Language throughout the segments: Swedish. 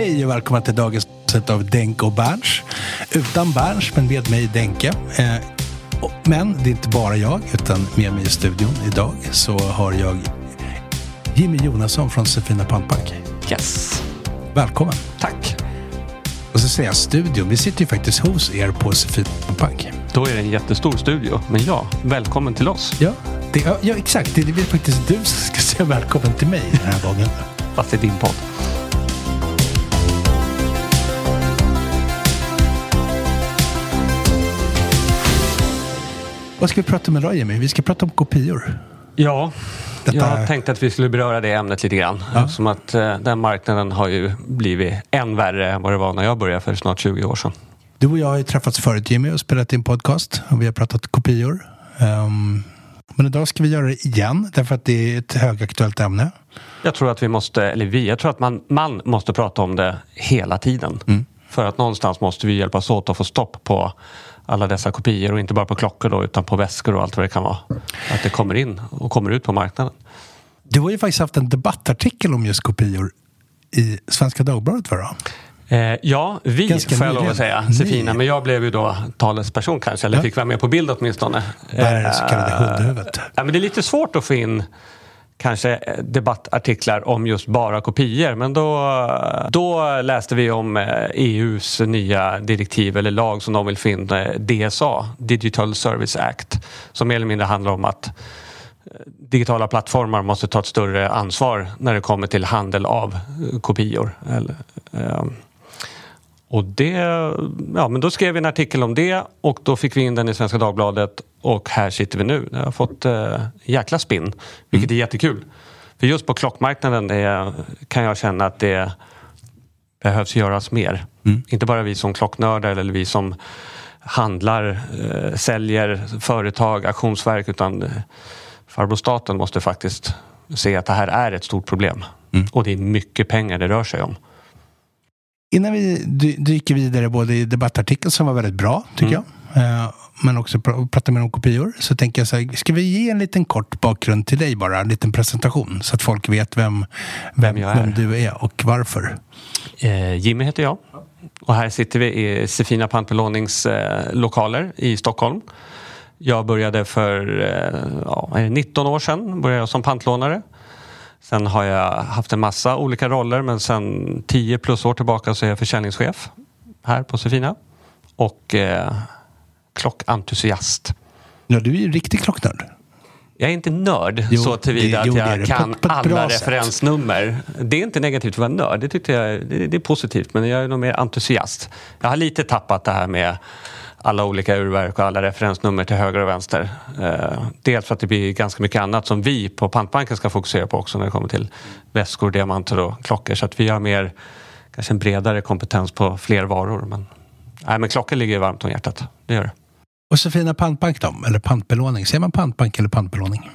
Hej och välkomna till dagens sätt av Denke och Berns. Utan Berns, men med mig Denke. Eh, men det är inte bara jag, utan med mig i studion idag så har jag Jimmy Jonasson från Sefina Pantbank. Yes. Välkommen. Tack. Och så säger jag studion, vi sitter ju faktiskt hos er på Sefina Pantbank. Då är det en jättestor studio. Men ja, välkommen till oss. Ja, det, ja, exakt. Det är faktiskt du som ska säga välkommen till mig den här gången. Fast är din podd. Vad ska vi prata om idag Jimmy? Vi ska prata om kopior. Ja, Detta- jag tänkte att vi skulle beröra det ämnet lite grann. Ja. Som att eh, den marknaden har ju blivit än värre än vad det var när jag började för snart 20 år sedan. Du och jag har ju träffats förut Jimmy och spelat in podcast och vi har pratat kopior. Ehm, men idag ska vi göra det igen därför att det är ett högaktuellt ämne. Jag tror att vi måste, eller vi, jag tror att man, man måste prata om det hela tiden. För att någonstans måste vi hjälpas åt att få stopp på alla dessa kopior och inte bara på klockor då, utan på väskor och allt vad det kan vara. Att det kommer in och kommer ut på marknaden. Du har ju faktiskt haft en debattartikel om just kopior i Svenska Dagbladet då? Eh, ja, vi Ganska får jag lov att säga. Sefina, men jag blev ju då talesperson kanske, eller Ja. fick vara med på bild åtminstone. Bär det så kallade Eh, hundhuvudet. Ja, men det är lite svårt att få in kanske eh, debattartiklar om just bara kopior. Men då, eh, då läste vi om eh, e EUs nya direktiv eller lag som de vill få in, DSA, Digital Service Act. Som mer eller mindre handlar om att digitala plattformar måste ta ett större ansvar när det kommer till handel av kopior. Eller, och det, ja, men då skrev vi en artikel om det och då fick vi in den i Svenska Dagbladet och här sitter vi nu. Det har fått eh, jäkla spinn, vilket är jättekul. För just på klockmarknaden är, kan jag känna att det behövs göras mer. Inte bara vi som klocknördar eller vi som handlar, eh, säljer, företag, auktionsverk utan eh, farbror staten måste faktiskt se att det här är ett stort problem. Och det är mycket pengar det rör sig om. Innan vi dy- dyker vidare både i debattartikeln som var väldigt bra tycker Mm. jag. eh, Men också pr- prata mer om kopior. Så tänker jag så här, ska vi ge en liten kort bakgrund till dig bara? En liten presentation. Så att folk vet vem, vem, är. vem du är och varför. Eh, Jimmy heter jag. Och här sitter vi i Sefina Pantbelånings eh, lokaler i Stockholm. Jag började för eh, ja, vad är det, 19 år sedan började jag som pantlånare. Sen har jag haft en massa olika roller men sen 10 plus år tillbaka så är jag försäljningschef här på Sefina. Och eh, klockentusiast. Ja, du är ju riktig klocknörd. Jag är inte nörd Jo, så tillvida det- att jag det. kan På- på alla sätt. referensnummer. Det är inte negativt att vara nörd, det, tyckte jag, det, det är positivt. Men jag är nog mer entusiast. Jag har lite tappat det här med alla olika urverk och alla referensnummer till höger och vänster. Eh, dels för att det blir ganska mycket annat som vi på pantbanken ska fokusera på också när det kommer till väskor, diamanter och klockor. Så att vi har mer, kanske en bredare kompetens på fler varor. Men, nej, men klockor ligger varmt om hjärtat, det gör det. Och så fina pantbank då, eller pantbelåning. Säger man pantbank eller pantbelåning?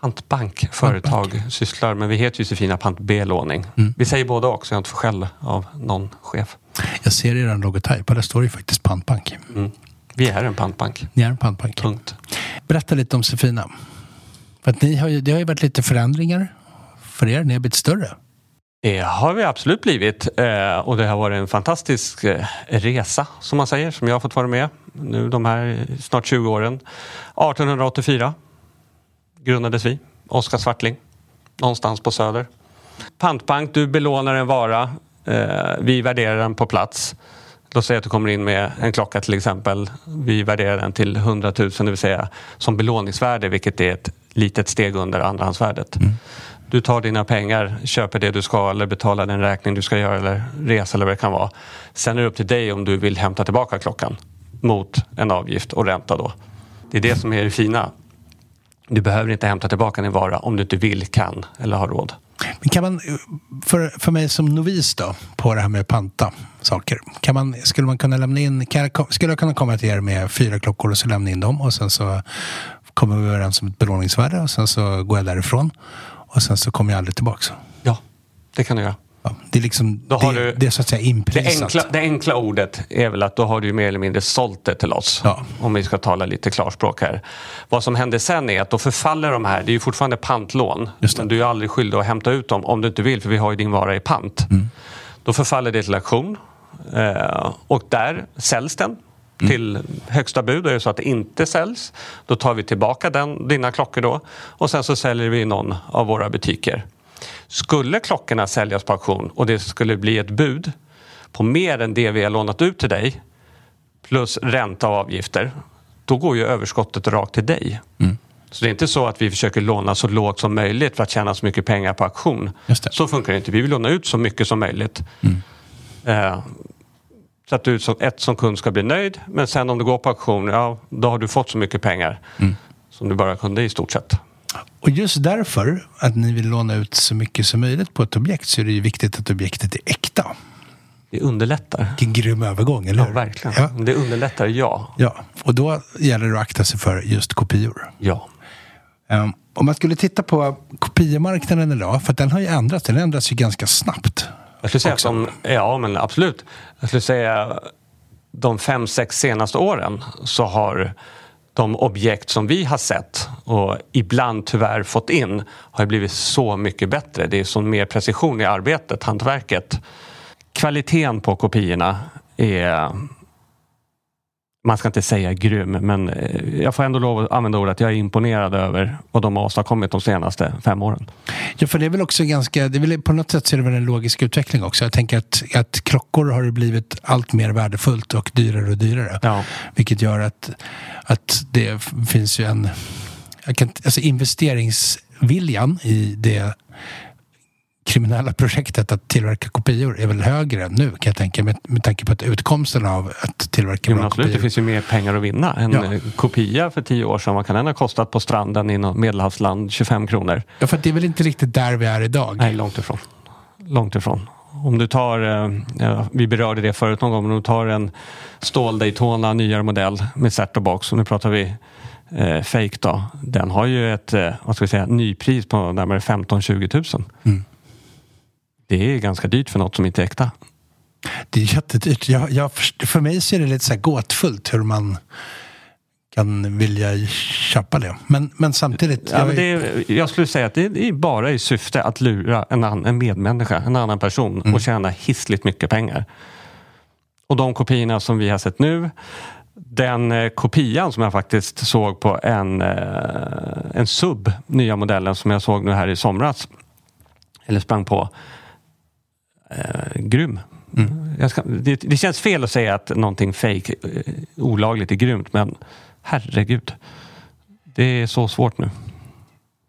Pantbank, företag, Pantbank. sysslar, men vi heter ju Josefina Pantbelåning. Mm. Vi säger båda också, jag har inte fått skäll av någon chef. Jag ser i er logotyp och där står det faktiskt pantbank. Mm. Vi är en pantbank. Ni är en pantbank. Punkt. Berätta lite om Sefina. För att ni har ju, det har ju varit lite förändringar för er. Ni har blivit större. Det har vi absolut blivit eh, och det har varit en fantastisk eh, resa som man säger som jag har fått vara med nu de här snart 20 åren. 1884 grundades vi, Oskar Svartling, någonstans på Söder. Pantbank, du belånar en vara, eh, vi värderar den på plats. Låt säga att du kommer in med en klocka till exempel. Vi värderar den till 100 000, det vill säga som belåningsvärde, vilket är ett litet steg under andrahandsvärdet. Mm. Du tar dina pengar, köper det du ska eller betalar den räkning du ska göra eller resa eller vad det kan vara. Sen är det upp till dig om du vill hämta tillbaka klockan mot en avgift och ränta då. Det är det som är det fina. Du behöver inte hämta tillbaka din vara om du inte vill, kan eller har råd. Men kan man, för, för mig som novis då, på det här med panta saker. Kan man, skulle man kunna lämna in, kan jag, skulle jag kunna komma till er med fyra klockor och så lämna in dem och sen så kommer vi överens om ett belåningsvärde och sen så går jag därifrån och sen så kommer jag aldrig tillbaka. Ja, det kan du göra. Ja, det, är liksom, det, du, det är så att säga inprisat. Det enkla, det enkla, ordet är väl att då har du mer eller mindre sålt det till oss. Ja. Om vi ska tala lite klarspråk här. Vad som händer sen är att då förfaller de här, det är ju fortfarande pantlån. Men du är aldrig skyldig att hämta ut dem om du inte vill för vi har ju din vara i pant. Mm. Då förfaller det till auktion eh, och där säljs den mm. till högsta bud. Är det så att det inte säljs, då tar vi tillbaka den, dina klockor då och sen så säljer vi i någon av våra butiker. Skulle klockorna säljas på auktion och det skulle bli ett bud på mer än det vi har lånat ut till dig plus ränta och avgifter, då går ju överskottet rakt till dig. Mm. Så det är inte så att vi försöker låna så lågt som möjligt för att tjäna så mycket pengar på auktion. Så funkar det inte. Vi vill låna ut så mycket som möjligt. Mm. Eh, så att du som, ett som kund ska bli nöjd men sen om du går på auktion, ja då har du fått så mycket pengar mm. som du bara kunde i stort sett. Och just därför att ni vill låna ut så mycket som möjligt på ett objekt så är det ju viktigt att objektet är äkta. Det underlättar. Vilken grym övergång, eller hur? Ja, verkligen. Ja. Det underlättar, ja. Ja, och då gäller det att akta sig för just kopior. Ja. Um, om man skulle titta på kopiemarknaden idag, för den har ju ändrats. Den ändras ju ganska snabbt. Jag skulle säga de, ja men absolut. Jag skulle säga de fem, sex senaste åren så har de objekt som vi har sett och ibland tyvärr fått in har blivit så mycket bättre. Det är så mer precision i arbetet, hantverket. Kvaliteten på kopiorna är man ska inte säga grym, men eh, jag får ändå lov att använda ordet att jag är imponerad över vad de har åstadkommit de senaste fem åren. Ja, för det är väl också ganska, det är väl, på något sätt så är det väl en logisk utveckling också. Jag tänker att, att klockor har blivit allt mer värdefullt och dyrare och dyrare. Ja. Vilket gör att, att det finns ju en, kan, alltså investeringsviljan i det kriminella projektet att tillverka kopior är väl högre nu kan jag tänka med, med tanke på att utkomsten av att tillverka jo, bra absolut, kopior. Det finns ju mer pengar att vinna. En ja. Eh, kopia för tio år sedan, vad kan den ha kostat på stranden i något medelhavsland? 25 kronor. Ja, för det är väl inte riktigt där vi är idag? Nej, långt ifrån. Långt ifrån. Om du tar, eh, vi berörde det förut någon gång, men om du tar en stål Daytona nyare modell med set box och nu pratar vi eh, fake då. Den har ju ett eh, vad ska vi säga, nypris på närmare 15-20 000. Mm. Det är ganska dyrt för något som inte är äkta. Det är jättedyrt. Jag, jag, för mig så är det lite så här gåtfullt hur man kan vilja köpa det. Men, men samtidigt... Ja, jag, men är, jag skulle säga att det är bara i syfte att lura en, an, en medmänniska, en annan person mm. och tjäna hissligt mycket pengar. Och de kopiorna som vi har sett nu den eh, kopian som jag faktiskt såg på en, eh, en sub, nya modellen som jag såg nu här i somras. Eller sprang på eh, grym. Mm. Ska, det, det, känns fel att säga att någonting fake, eh, olagligt är grymt, men herregud. Det är så svårt nu.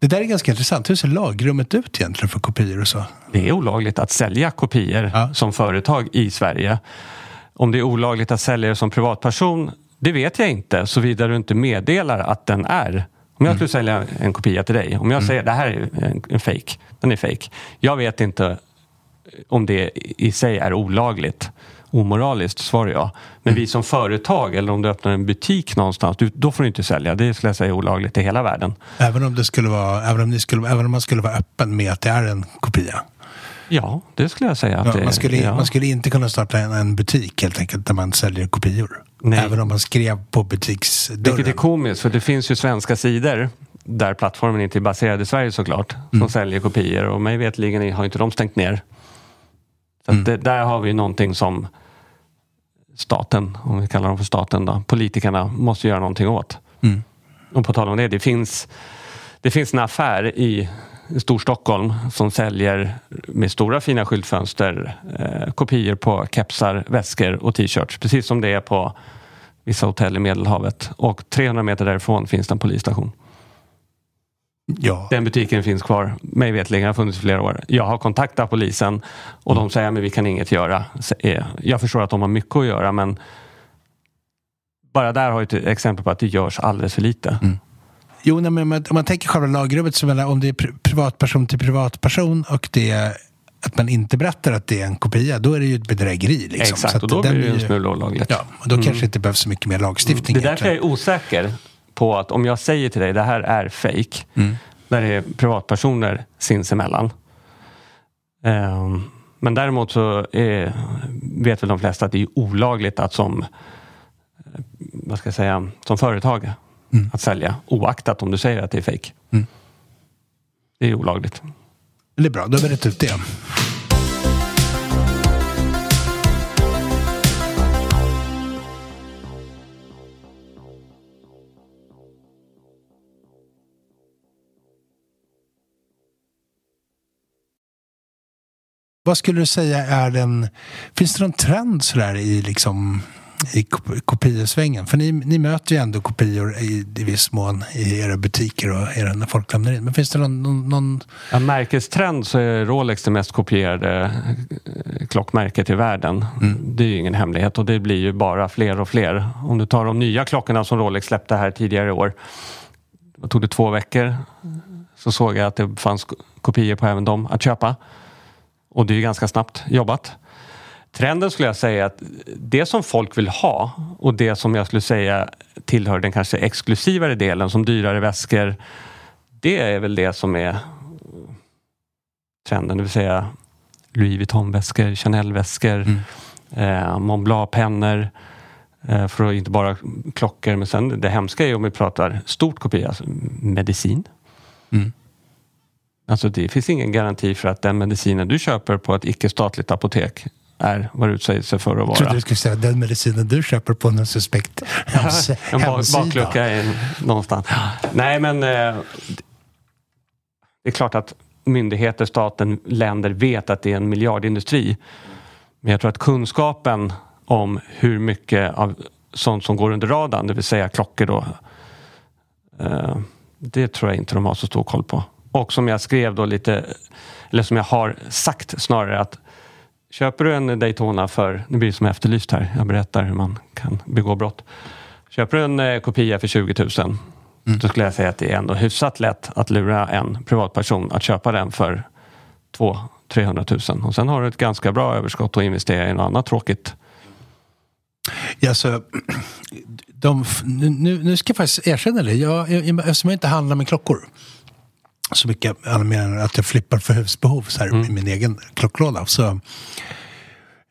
Det där är ganska intressant. Hur ser lagrummet ut egentligen för kopior och så? Det är olagligt att sälja kopior ja. som företag i Sverige. Om det är olagligt att sälja det som privatperson, Det vet jag inte såvida du inte meddelar att den är. Om jag skulle sälja en kopia till dig, om jag säger det här är en, en fake, den är fake. Jag vet inte om det i sig är olagligt. Omoraliskt svarar jag. Men vi som företag eller om du öppnar en butik någonstans, du, då får du inte sälja. Det skulle jag säga är olagligt i hela världen. Även om, det skulle vara, även, om ni skulle, även om man skulle vara öppen med att det är en kopia? Ja, det skulle jag säga. Att Ja, det, man, skulle, ja. man skulle inte kunna starta en, en butik helt enkelt där man säljer kopior. Nej. Även om man skrev på butiksdörren. Vilket är komiskt, för det finns ju svenska sidor där plattformen inte är baserad i Sverige såklart, som Mm. säljer kopior och mig veterligen har inte de stängt ner. Så Mm. det, där har vi någonting som staten, om vi kallar dem för staten, då, politikerna måste göra någonting åt. Mm. Och på tal om det, det finns, det finns en affär i Storstockholm som säljer med stora fina skyltfönster eh, kopior på kepsar, väskor och t-shirts. Precis som det är på vissa hotell i Medelhavet. Och 300 meter därifrån finns det en polisstation. Ja. Den butiken finns kvar, mig veterligen har funnits i flera år. Jag har kontaktat polisen och de säger att vi kan inget göra. Eh, Jag förstår att de har mycket att göra men bara där har jag ett exempel på att det görs alldeles för lite. Jo, nej, men om man- tänker själva lagrummet, så menar, om det är pri- privatperson till privatperson och det är att man inte berättar att det är en kopia, då är det ju ett bedrägeri. Liksom. Exakt, och då blir det är en ju- smula olagligt. Ja, och då kanske inte behövs så mycket mer lagstiftning. Det är därför jag är osäker på att om jag säger till dig det här är fake, Mm. där det är privatpersoner sinsemellan. Ehm, men däremot så är, vet väl de flesta att det är olagligt att som, eh, vad ska jag säga, som företag att sälja oaktat om du säger att det är fake. Mm. Det är olagligt. Det är bra, då har vi rätt ut det. Vad skulle du säga är den... Finns det någon trend sådär i, liksom, i kop- kopiosvängen? För ni, ni möter ju ändå kopior i, i viss mån i era butiker och era, när folk lämnar in. Men finns det någon... någon, någon Ja, märkestrend så är Rolex det mest kopierade eh, klockmärket i världen. Det är ju ingen hemlighet och det blir ju bara fler och fler. Om du tar de nya klockorna som Rolex släppte här tidigare i år. Det tog det två veckor så såg jag att det fanns ko- kopior på även dem att köpa. Och det är ganska snabbt jobbat. Trenden skulle jag säga att det som folk vill ha och det som jag skulle säga tillhör den kanske exklusivare delen som dyrare väskor. Det är väl det som är trenden, det vill säga Louis Vuitton-väskor, Chanel-väskor, eh, Mont Blanc-pennor. Eh, för att inte bara klockor, men sen det hemska är om vi pratar stort kopia, alltså medicin. Mm. Alltså det finns ingen garanti för att den medicinen du köper på ett icke-statligt apotek är vad det utsäger sig för att Jag trodde vara. du skulle säga den medicinen du köper på någon suspekt hems en bak- hemsida. baklucka är någonstans. Nej men eh, det är klart att myndigheter, staten, länder vet att det är en miljardindustri. Men jag tror att kunskapen om hur mycket av sånt som går under radarn, det vill säga klockor då. Eh, det tror jag inte de har så stor koll på. Och som jag skrev då lite, eller som jag har sagt snarare att Köper du en Daytona för, nu blir det som efterlyst här, jag berättar hur man kan begå brott. Köper du en eh, kopia för 20 000 då skulle jag säga att det är ändå hyfsat lätt att lura en privatperson att köpa den för 200-300 000 och sen har du ett ganska bra överskott att investera i något annat tråkigt. Ja, så, de, nu, nu ska jag faktiskt erkänna det. Jag, jag, eftersom jag inte handlar med klockor så mycket, mer än att jag flippar för husbehov så här, i min egen klocklåda. Så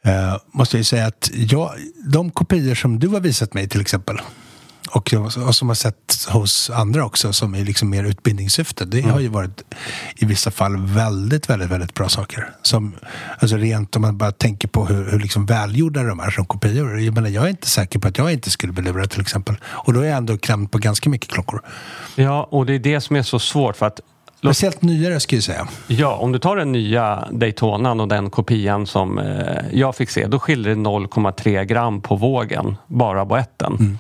eh, måste jag ju säga att jag, de kopior som du har visat mig till exempel och, och som har sett hos andra också som är liksom mer utbildningssyfte. Det har ju varit i vissa fall väldigt, väldigt, väldigt bra saker. Som, alltså rent om man bara tänker på hur, hur liksom välgjorda de är som kopior. Jag, menar, jag är inte säker på att jag inte skulle bli lurad till exempel. Och då är jag ändå klämd på ganska mycket klockor. Ja, och det är det som är så svårt för att Speciellt nyare skulle jag säga. Ja, om du tar den nya Daytonan och den kopian som eh, jag fick se, då skiljer det 0,3 gram på vågen, bara boetten.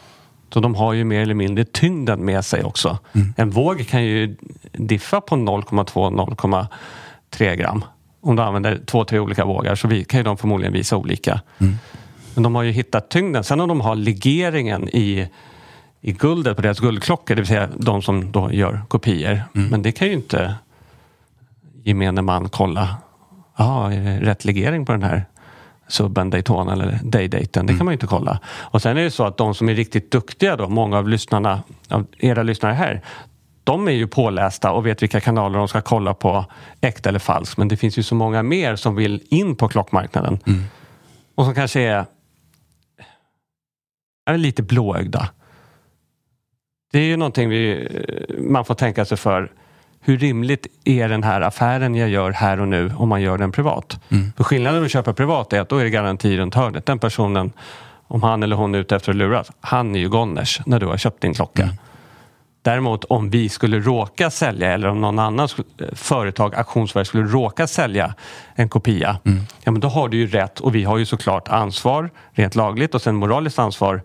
Så de har ju mer eller mindre tyngden med sig också. En våg kan ju diffa på 0,2-0,3 gram. Om du använder två, tre olika vågar så kan ju de förmodligen visa olika. Men de har ju hittat tyngden. Sen om de har legeringen i, i guldet på deras guldklockor, det vill säga de som då gör kopior. Men det kan ju inte gemene man kolla. Jaha, är det rätt legering på den här subben Daytona eller Daydaten? Det kan man ju inte kolla. Och sen är det så att de som är riktigt duktiga då, många av lyssnarna, av era lyssnare här, de är ju pålästa och vet vilka kanaler de ska kolla på, äkta eller falskt. Men det finns ju så många mer som vill in på klockmarknaden. Och som kanske är, är lite blåögda. Det är ju någonting vi, man får tänka sig för. Hur rimligt är den här affären jag gör här och nu om man gör den privat? För skillnaden att köpa privat är att då är det garanti runt hörnet. Den personen, om han eller hon är ute efter att luras, han är ju goners när du har köpt din klocka. Däremot om vi skulle råka sälja eller om någon annan eh, företag, auktionsverk, skulle råka sälja en kopia. Ja, men då har du ju rätt och vi har ju såklart ansvar, rent lagligt och sen moraliskt ansvar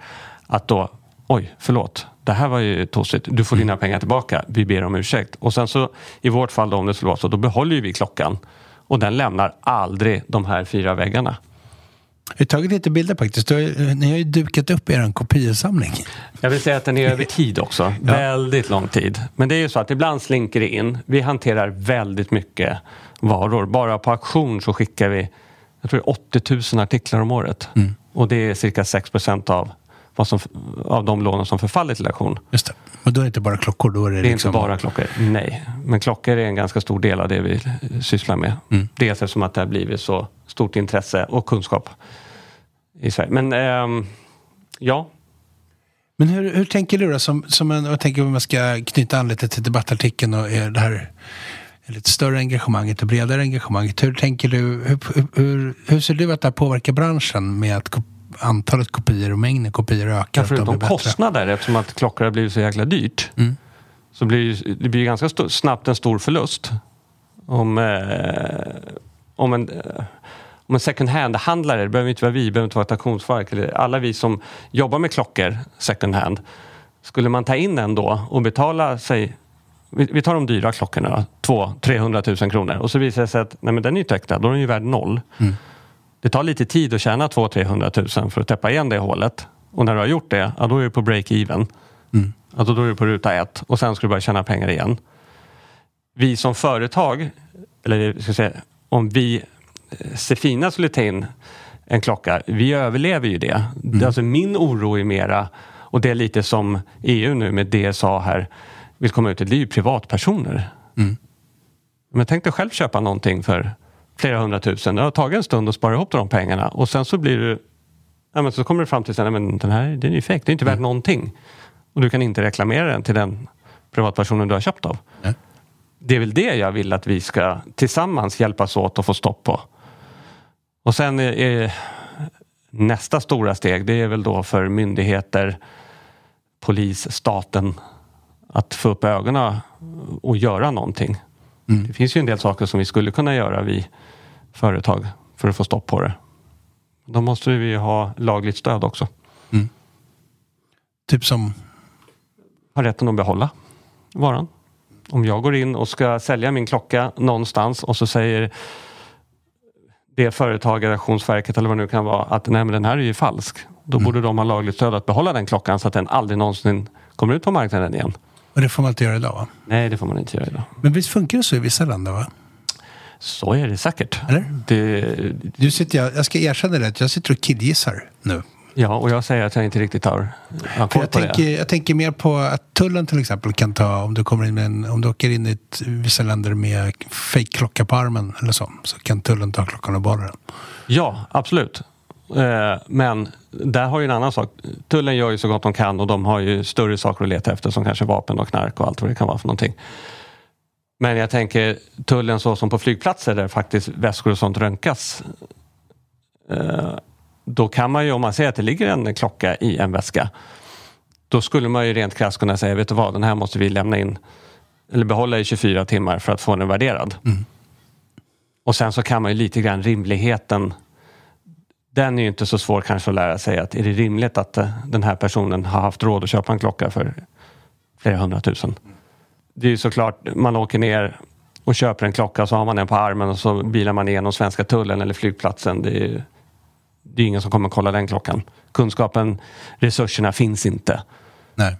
att då, oj, förlåt, det här var ju tossigt. Du får dina pengar tillbaka. Vi ber om ursäkt. Och sen så i vårt fall då, om det skulle vara så, då behåller vi klockan och den lämnar aldrig de här fyra väggarna. Jag har tagit lite bilder faktiskt. Har, ni har ju dukat upp er kopiesamling. Jag vill säga att den är över tid också. Väldigt lång tid. Men det är ju så att ibland slinker det in. Vi hanterar väldigt mycket varor. Bara på auktion så skickar vi jag tror det är 80 000 artiklar om året. Och det är cirka 6 procent av, vad som, av de lånen som förfaller till auktion. Just det. Men då är det inte bara klockor. Då är det, Det är liksom... inte bara klockor. Nej, men klockor är en ganska stor del av det vi sysslar med. Dels eftersom att det har blivit så stort intresse och kunskap i Sverige. Men ehm, ja, Men hur, hur tänker du då? Som, som en, jag tänker om man ska knyta an lite till debattartikeln och det här lite större engagemanget och bredare engagemanget. Hur tänker du? Hur, hur- hur, ser du att det här påverkar branschen med att antalet kopior och mängden kopior ökar? Ja, förutom kostnader, eftersom att klockor har blivit så jäkla dyrt. Så blir det blir ganska sto- snabbt en stor förlust. Om, eh, om en, eh, om en second hand-handlare, det behöver inte vara vi, det behöver inte vara ett auktionsverk, alla vi som jobbar med klockor second hand. Skulle man ta in en då och betala sig vi tar de dyra klockorna, då, 200 000 000 kronor och så visar det sig att nej, men den är ju äkta, då är den ju värd noll. Det tar lite tid att tjäna 200 000-300 000 för att täppa igen det hålet. Och när du har gjort det, ja, då är du på break-even. Alltså då är du på ruta ett och sen ska du börja tjäna pengar igen. Vi som företag, eller ska säga, om vi eh, Sefina skulle ta in en klocka, vi överlever ju det. det alltså min oro är mera, och det är lite som EU nu med DSA här vill komma ut det är ju privatpersoner. Men tänk dig själv köpa någonting för flera hundratusen. Det har tagit en stund att spara ihop de pengarna och sen så blir du Ja, men så kommer du fram till att den här den är ju fake, det är inte värt någonting. Och du kan inte reklamera den till den privatpersonen du har köpt av. Nej. Det är väl det jag vill att vi ska tillsammans hjälpas åt att få stopp på. Och sen är, är nästa stora steg, det är väl då för myndigheter, polis, staten att få upp ögonen och göra någonting. Det finns ju en del saker som vi skulle kunna göra, vi företag, för att få stopp på det. Då måste vi ju ha lagligt stöd också. Typ som... Ha rätten att behålla varan. Om jag går in och ska sälja min klocka någonstans och så säger det företaget, Auktionsverket eller vad det nu kan vara att nej men den här är ju falsk. Då borde de ha lagligt stöd att behålla den klockan så att den aldrig någonsin kommer ut på marknaden igen. Och det får man inte göra idag va? Nej, det får man inte göra idag. Men visst funkar det så i vissa länder va? Så är det säkert. Eller? Det, Du sitter, jag, jag ska erkänna det, jag sitter och killgissar nu. ja, och jag säger att jag inte riktigt har, koll jag, på tänker, det. jag tänker mer på att tullen till exempel kan ta, om du, kommer in en, om du åker in i ett, vissa länder med fake-klocka på armen eller så, så kan tullen ta klockan och behålla den. Ja, absolut. Eh, Men där har ju en annan sak. Tullen gör ju så gott de kan och de har ju större saker att leta efter som kanske vapen och knark och allt vad det kan vara för någonting. Men jag tänker tullen så som på flygplatser där faktiskt väskor och sånt röntgas. eh, Då kan man ju, om man ser att det ligger en klocka i en väska, då skulle man ju rent krasst kunna säga, vet du vad, den här måste vi lämna in eller behålla i 24 timmar för att få den värderad. Och sen så kan man ju lite grann rimligheten den är ju inte så svår kanske att lära sig att är det rimligt att eh, den här personen har haft råd att köpa en klocka för flera hundratusen. Det är ju såklart, man åker ner och köper en klocka så har man den på armen och så bilar man igenom svenska tullen eller flygplatsen. Det är, Det är ingen som kommer kolla den klockan. Kunskapen, resurserna finns inte. Nej.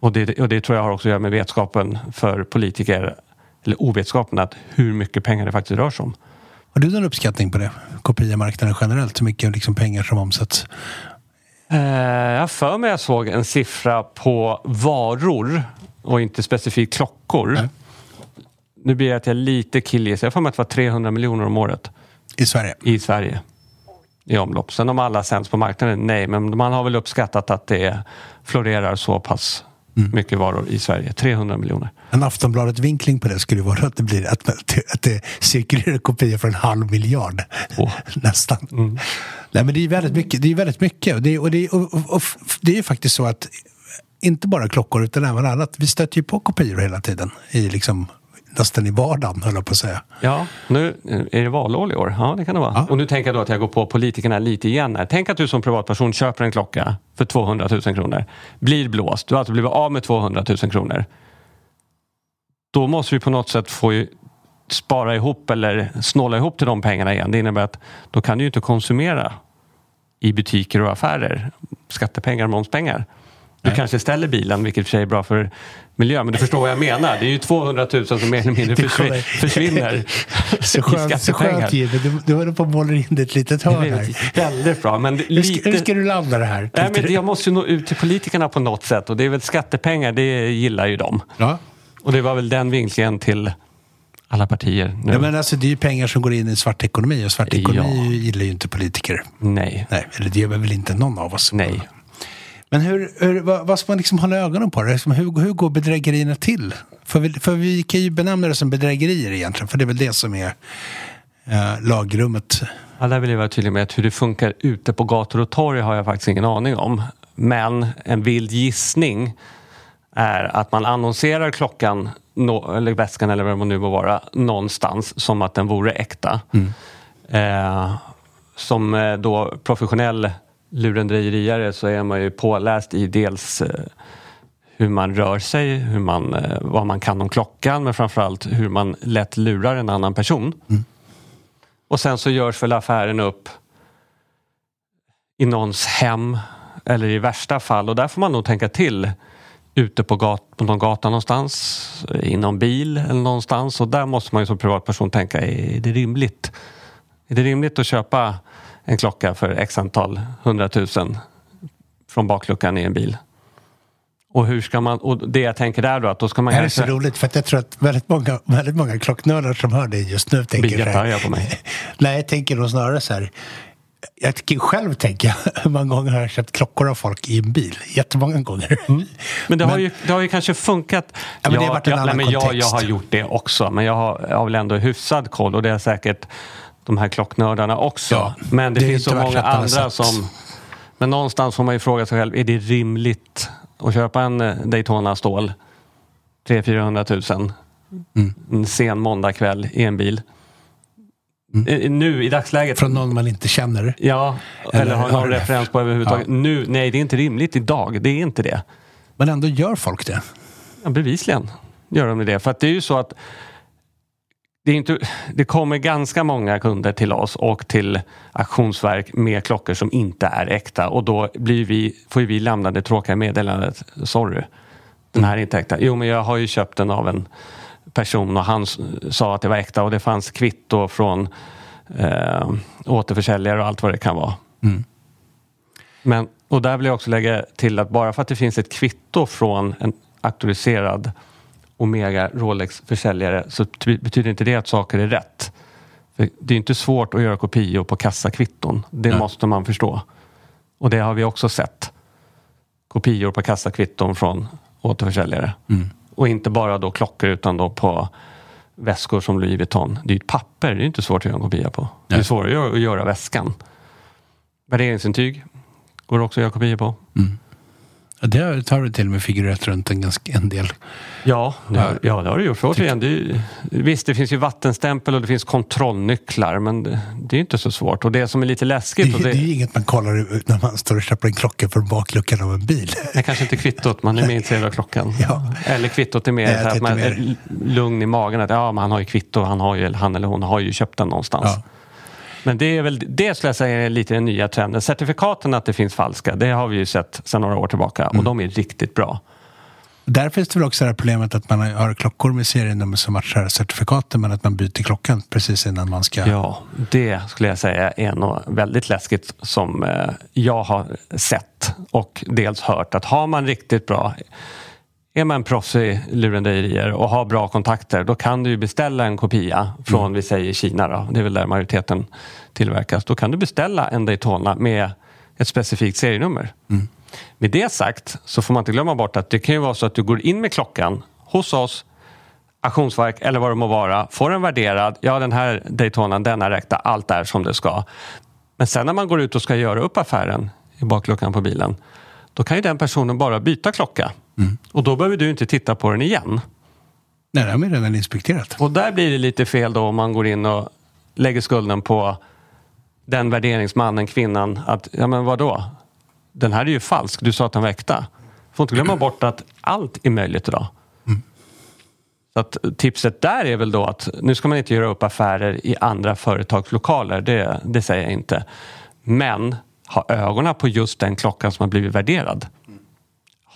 Och det, och det tror jag har också att göra med vetskapen för politiker, eller ovetskapen att hur mycket pengar det faktiskt rör sig om. Har du någon uppskattning på det? Kopiamarknaden generellt, hur mycket liksom pengar som omsätts? Eh, jag för mig jag såg en siffra på varor och inte specifikt klockor. Nej. Nu blir det att jag lite killgissar. Jag för mig att det var 300 miljoner om året I Sverige? i Sverige i omlopp. Sen om alla sänds på marknaden, nej. Men man har väl uppskattat att det florerar så pass mycket varor i Sverige. 300 miljoner. En Aftonbladet-vinkling på det skulle vara att det, blir, att, att det cirkulerar kopior för en halv miljard. Åh. Nästan. Nej, men det är väldigt mycket. Det är väldigt mycket. Och det, är- och det, och, och, det är ju faktiskt så att inte bara klockor utan även annat. Vi stöter ju på kopior hela tiden. I liksom, nästan i vardagen, höll jag på att säga. Ja, nu är det valår i år. Ja, det kan det vara. Ja. Och nu tänker jag då att jag går på politikerna lite igen. Här. Tänk att du som privatperson köper en klocka för 200 000 kronor. Blir blåst. Du har alltså blivit av med 200 000 kronor. Då måste vi på något sätt få spara ihop eller snåla ihop till de pengarna igen. Det innebär att då kan du ju inte konsumera i butiker och affärer. Skattepengar, momspengar. Du kanske ställer bilen, vilket i och för sig är bra för miljön. Men du förstår vad jag menar. Det är ju 200 000 som mer eller mindre Det försvin- kommer- försvinner Så i skönt, så skattepengar. Jimmy. Du, du håller på att måla in i ett litet hörn här. är väldigt bra. Men Hur ska, lite... hur ska du landa det här? Nej, men jag måste ju nå ut till politikerna på något sätt. Och det är väl skattepengar, det gillar ju de. Ja. Och det var väl den vinklingen till alla partier nu. Ja, men alltså, det är ju pengar som går in i svart ekonomi och svart ekonomi Ja. gillar ju inte politiker. Nej. Nej, eller det gör väl inte någon av oss. Nej. Men hur, hur, vad, vad ska man liksom hålla ögonen på? Det? Hur, hur går bedrägerierna till? För vi, för vi kan ju benämna det som bedrägerier egentligen, för det är väl det som är eh, lagrummet. Ja, där vill jag vara tydlig med att hur det funkar ute på gator och torg har jag faktiskt ingen aning om. Men en vild gissning är att man annonserar klockan nå- eller väskan eller vad det nu må vara någonstans som att den vore äkta. Eh, som eh, då professionell lurendrejeriare så är man ju påläst i dels eh, hur man rör sig, hur man, eh, vad man kan om klockan men framförallt hur man lätt lurar en annan person. Och sen så görs väl affären upp i någons hem eller i värsta fall och där får man nog tänka till ute på, gat, på någon gata någonstans, i någon bil eller någonstans och där måste man ju som privatperson tänka, är det rimligt? Är det rimligt att köpa en klocka för x antal hundratusen från bakluckan i en bil? Och hur ska man, och det jag tänker där då att då ska man Det här är så kanske roligt för att jag tror att väldigt många, väldigt många klocknördar som hör det just nu tänker så här- på mig. Nej, jag tänker nog snarare så här. Jag tycker själv tänka hur många gånger har jag köpt klockor av folk i en bil? Jättemånga gånger. Men det, har ju, det har ju kanske funkat. Ja, men det har varit en jag, annan nej, men jag, jag kontext. har gjort det också, men jag har, jag har väl ändå hyfsad koll och det är säkert de här klocknördarna också. Ja, men det, det finns så många andra sätt. som... Men någonstans får man ju fråga sig själv, är det rimligt att köpa en eh, Daytona stål 300-400 000 Mm. en sen måndagkväll i en bil? Eh, Nu i dagsläget. Från någon man inte känner. Ja, eller, Eller har någon referens på överhuvudtaget. Ja. Nu, nej, det är inte rimligt idag. Det är inte det. Men ändå gör folk det. Ja, bevisligen gör de det. För att det är ju så att det, är inte, det kommer ganska många kunder till oss och till auktionsverk med klockor som inte är äkta och då blir vi, får vi lämna det tråkiga meddelandet. Sorry, den här är inte äkta. Jo, men jag har ju köpt den av en person och han sa att det var äkta och det fanns kvitto från eh, återförsäljare och allt vad det kan vara. Men, och där vill jag också lägga till att bara för att det finns ett kvitto från en auktoriserad Omega Rolex-försäljare så betyder inte det att saker är rätt. För det är inte svårt att göra kopior på kassakvitton. Det måste man förstå. Och det har vi också sett. Kopior på kassakvitton från återförsäljare. Och inte bara då klockor utan då på väskor som Louis Vuitton. Det är ju ett papper, det är inte svårt att göra en kopia på. Det är svårare att göra väskan. Värderingsintyg går också att göra kopior på. Ja, Det har- tar det till och med figurerat runt en, ganska, en del. Ja, det har, ja, det har det gjort. För återigen, det är, visst, det finns ju vattenstämpel och det finns kontrollnycklar, men det, det är inte så svårt. Och det som är lite Det, läskigt, det är det, ju inget man kollar ut när man står och köper en klocka från bakluckan av en bil. är kanske inte kvittot, man är mer intresserad av klockan. Ja. Eller kvittot är mer Nej, att man mer- är lugn i magen. Att, ja, men han har ju kvitto, han, har ju, han eller hon har ju köpt den någonstans. Ja. Men det är väl det skulle jag säga är lite den nya trenden. Certifikaten att det finns falska, det har vi ju sett sedan några år tillbaka och de är riktigt bra. Där finns det väl också det här problemet att man har klockor med serienummer som matchar certifikaten men att man byter klockan precis innan man ska... Ja, det skulle jag säga är något väldigt läskigt som eh, jag har sett och dels hört att har man riktigt bra är man proffsig lurendrejerier och har bra kontakter då kan du beställa en kopia från, mm. vi säger Kina då, det är väl där majoriteten tillverkas. Då kan du beställa en Daytona med ett specifikt serienummer. Mm. Med det sagt så får man inte glömma bort att det kan ju vara så att du går in med klockan hos oss auktionsverk eller vad det må vara, får den värderad, ja den här Daytonan den är räkta, allt är som det ska. Men sen när man går ut och ska göra upp affären i bakluckan på bilen, då kan ju den personen bara byta klocka. Mm. Och då behöver du inte titta på den igen. Nej, den är redan inspekterat. Och där blir det lite fel då om man går in och lägger skulden på den värderingsmannen, kvinnan, att ja men vadå? den här är ju falsk, du sa att den var äkta. Får inte glömma bort att allt är möjligt idag. Mm. Så att tipset där är väl då att nu ska man inte göra upp affärer i andra företags lokaler, det, det säger jag inte. Men ha ögonen på just den klockan som har blivit värderad.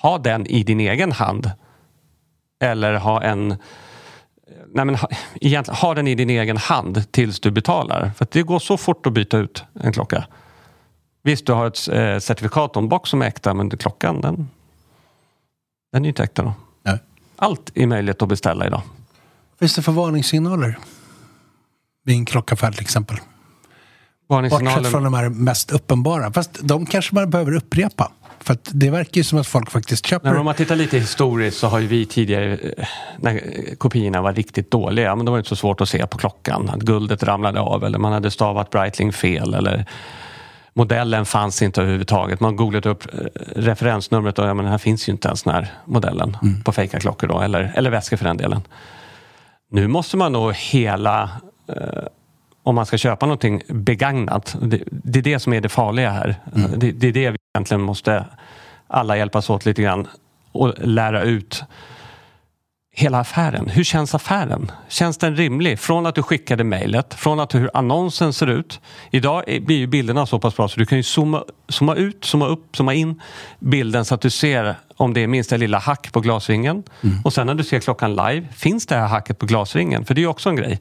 Ha den i din egen hand. Eller ha en Nej, men ha, egentligen, ha den i din egen hand tills du betalar. För det går så fort att byta ut en klocka. Visst, du har ett eh, certifikat och en box som är äkta, men klockan den, den är ju inte äkta. Då. Nej. Allt är möjligt att beställa idag. Finns det för varningssignaler? Vid en klockaffär till exempel. Bortsett från de här mest uppenbara. Fast de kanske man behöver upprepa. För det verkar ju som att folk faktiskt köper. Nej, om man tittar lite historiskt så har ju vi tidigare, eh, när kopiorna var riktigt dåliga, men då var det inte så svårt att se på klockan. Att guldet ramlade av eller man hade stavat Breitling fel eller modellen fanns inte överhuvudtaget. Man googlade upp eh, referensnumret och ja, men här finns ju inte ens den här modellen mm. på fejka klockor då, eller, eller väskor för den delen. Nu måste man nog hela eh, om man ska köpa någonting begagnat. Det, det, är det som är det farliga här. Mm. Det, det, är det vi egentligen måste alla hjälpas åt lite grann och lära ut hela affären. Hur känns affären? Känns den rimlig? Från att du skickade mejlet, från att hur annonsen ser ut. Idag blir ju bilderna så pass bra så du kan ju zooma, zooma ut, zooma upp, zooma in bilden så att du ser om det är minsta lilla hack på glasringen. Mm. Och sen när du ser klockan live, finns det här hacket på glasringen? För det är ju också en grej.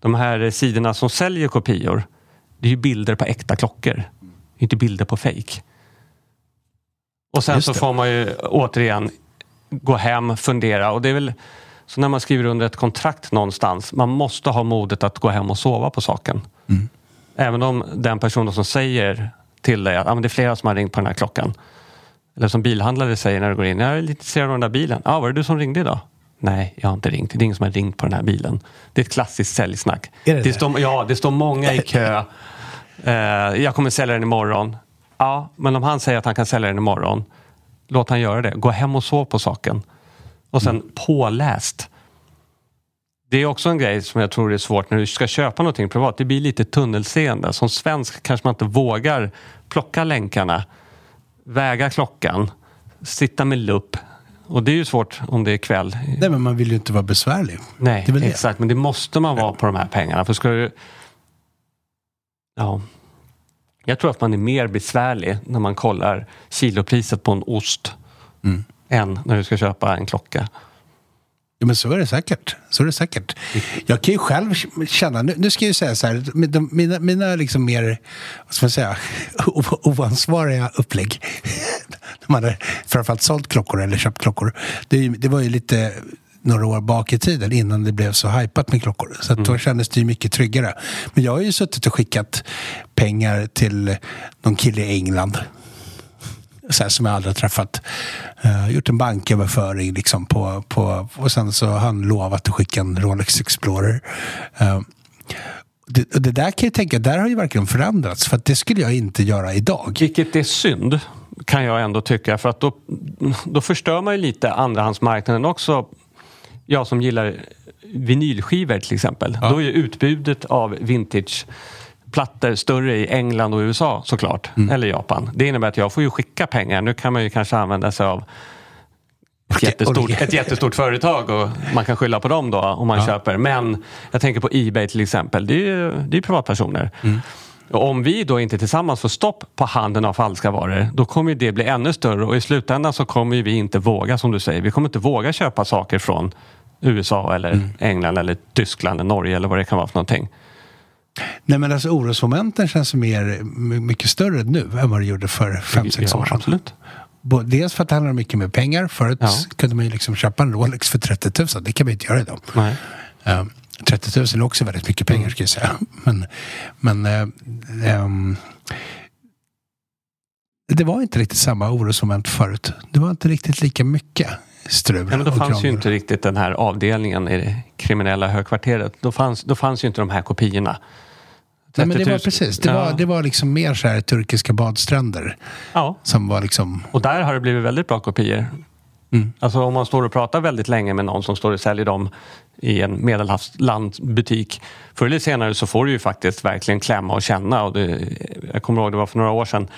De här sidorna som säljer kopior, det är ju bilder på äkta klockor. Inte bilder på fejk. Och sen så får man ju återigen gå hem, fundera och det är väl så när man skriver under ett kontrakt någonstans, man måste ha modet att gå hem och sova på saken. Mm. Även om den personen som säger till dig att ah, men det är flera som har ringt på den här klockan. Eller som bilhandlare säger när du går in, jag är lite intresserad av den där bilen. Ja, ah, var det du som ringde idag? Nej, jag har inte ringt. Det är ingen som har ringt på den här bilen. Det är ett klassiskt säljsnack. Är det det står, ja, det står många i kö. Uh, jag kommer sälja den imorgon. Ja, men om han säger att han kan sälja den imorgon låt han göra det. Gå hem och sov på saken. Och sen mm. påläst. Det är också en grej som jag tror är svårt när du ska köpa någonting privat. Det blir lite tunnelseende. Som svensk kanske man inte vågar plocka länkarna, väga klockan, sitta med lupp. Och det är ju svårt om det är kväll. Nej, men man vill ju inte vara besvärlig. Nej, exakt. Men det måste man vara på de här pengarna. För ska du... Ja, jag tror att man är mer besvärlig när man kollar kilopriset på en ost mm. än när du ska köpa en klocka. Ja, men så är det säkert. Så är det säkert. Jag kan ju själv känna, nu, nu ska jag ju säga så här, mina, mina liksom mer, vad ska man säga, oansvariga upplägg. när man har framförallt sålt klockor eller köpt klockor. Det, det var ju lite några år bak i tiden innan det blev så hypat med klockor. Så mm. då kändes det ju mycket tryggare. Men jag har ju suttit och skickat pengar till någon kille i England så här, som jag aldrig har träffat. Uh, gjort en banköverföring liksom på, på, och sen så har han lovat att skicka en Rolex Explorer. Uh, det, det, där kan jag tänka, där har ju verkligen förändrats för det skulle jag inte göra idag. Vilket är synd kan jag ändå tycka för att då, då förstör man ju lite andrahandsmarknaden också jag som gillar vinylskivor till exempel. Ja. Då är ju utbudet av vintage plattor större i England och USA såklart. Mm. Eller Japan. Det innebär att jag får ju skicka pengar. Nu kan man ju kanske använda sig av ett jättestort, ett jättestort företag och man kan skylla på dem då om man Ja. köper. Men jag tänker på Ebay till exempel. Det är ju det är privatpersoner. Mm. Och om vi då inte tillsammans får stopp på handeln av falska varor då kommer ju det bli ännu större och i slutändan så kommer vi inte våga som du säger. Vi kommer inte våga köpa saker från USA eller Mm. England eller Tyskland eller Norge eller vad det kan vara för någonting. Nej men alltså orosmomenten känns mer, my- mycket större nu än vad det gjorde för fem sex Ja, år sedan. Absolut. Dels för att det handlar mycket mer pengar. Förut Ja. kunde man ju liksom köpa en Rolex för 30 000. Det kan man inte göra idag. Nej. Eh, 30 000 är också väldigt mycket pengar Mm. ska jag säga. Men, men ehm, det var inte riktigt samma orosmoment förut. Det var inte riktigt lika mycket strul Ja, men då fanns ju inte riktigt den här avdelningen i det kriminella högkvarteret. Då fanns, då fanns ju inte de här kopiorna. Nej, men det 30 var 000. precis. Det, Ja. var, det var liksom mer så här turkiska badstränder. Ja, Som var liksom... och där har det blivit väldigt bra kopior. Mm. Alltså om man står och pratar väldigt länge med någon som står och säljer dem i en medelhavslandbutik. Förr eller senare så får du ju faktiskt verkligen klämma och känna. Och det, jag kommer ihåg det var för några år sedan.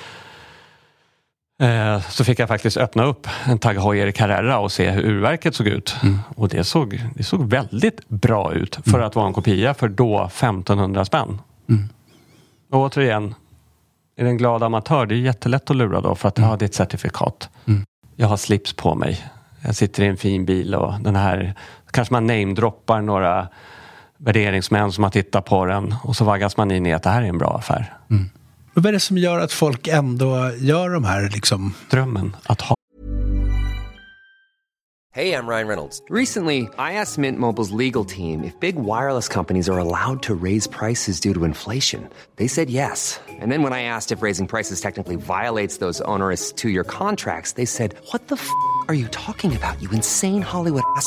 Eh, så fick jag faktiskt öppna upp en Tag Heuer Carrera och se hur urverket såg ut. Och det såg, det såg väldigt bra ut för att vara en kopia för då 1500 spänn. Och återigen, är det en glad amatör, det är jättelätt att lura då för att ja, det är ett certifikat. Jag har slips på mig. Jag sitter i en fin bil och den här, kanske man namedroppar några värderingsmän som har tittat på den och så vaggas man in i att det här är en bra affär. Men vad är det som gör att folk ändå gör de här liksom... Drömmen att ha Hey, I'm Ryan Reynolds. Recently, I asked Mint Mobile's legal team if big wireless companies are allowed to raise prices due to inflation. They said yes. And then when I asked if raising prices technically violates those onerous two year contracts, they said, What the f are you talking about, you insane Hollywood ass?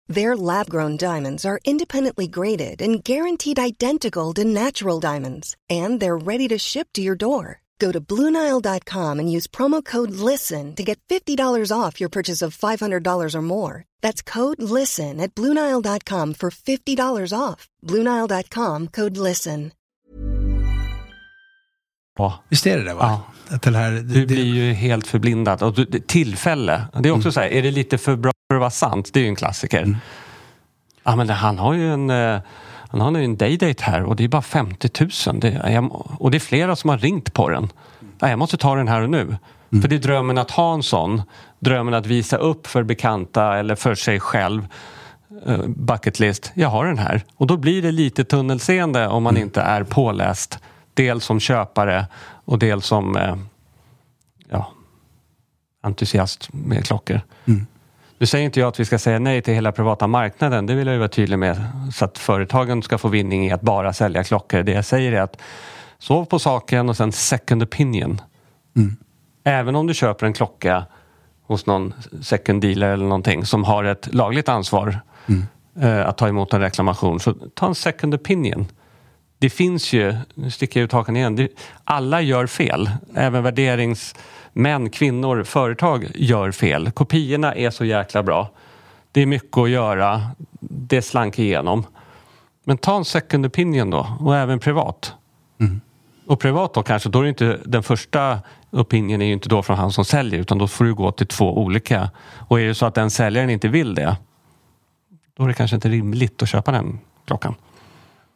Their lab grown diamonds are independently graded and guaranteed identical to natural diamonds, and they're ready to ship to your door. Go to BlueNile.com and use promo code LISTEN to get $50 off your purchase of $500 or more. That's code LISTEN at BlueNile.com for $50 off. BlueNile.com code LISTEN. på. Visst är det det? Va? Ja. Att den här, Du det, blir ju helt förblindad. Och du, det- tillfälle. Det är också mm. så här, är det lite för bra för att vara sant? Det är ju en klassiker. Ja, men han har ju en, eh, han har ju en daydate här och det är bara 50 000. Det, jag, och det är flera som har ringt på den. Ja, jag måste ta den här och nu. För det är drömmen att ha en sån. Drömmen att visa upp för bekanta eller för sig själv. Uh, bucket list, jag har den här. Och då blir det lite tunnelseende om man inte är påläst. Dels som köpare och dels som eh, ja, entusiast med klockor. Nu säger inte jag att vi ska säga nej till hela privata marknaden. Det vill jag ju vara tydlig med. Så att företagen ska få vinning i att bara sälja klockor. Det jag säger är att sov på saken och sen second opinion. Även om du köper en klocka hos någon second dealer eller någonting som har ett lagligt ansvar eh, att ta emot en reklamation. Så ta en second opinion. Det finns ju, nu sticker jag ut hakan igen, det, alla gör fel. Även värderingsmän, kvinnor, företag gör fel. Kopiorna är så jäkla bra. Det är mycket att göra. Det slank igenom. Men ta en second opinion då och även privat. Och privat då kanske, då är det inte den första opinion är ju inte då från han som säljer utan då får du gå till två olika. Och är det så att den säljaren inte vill det då är det kanske inte rimligt att köpa den klockan.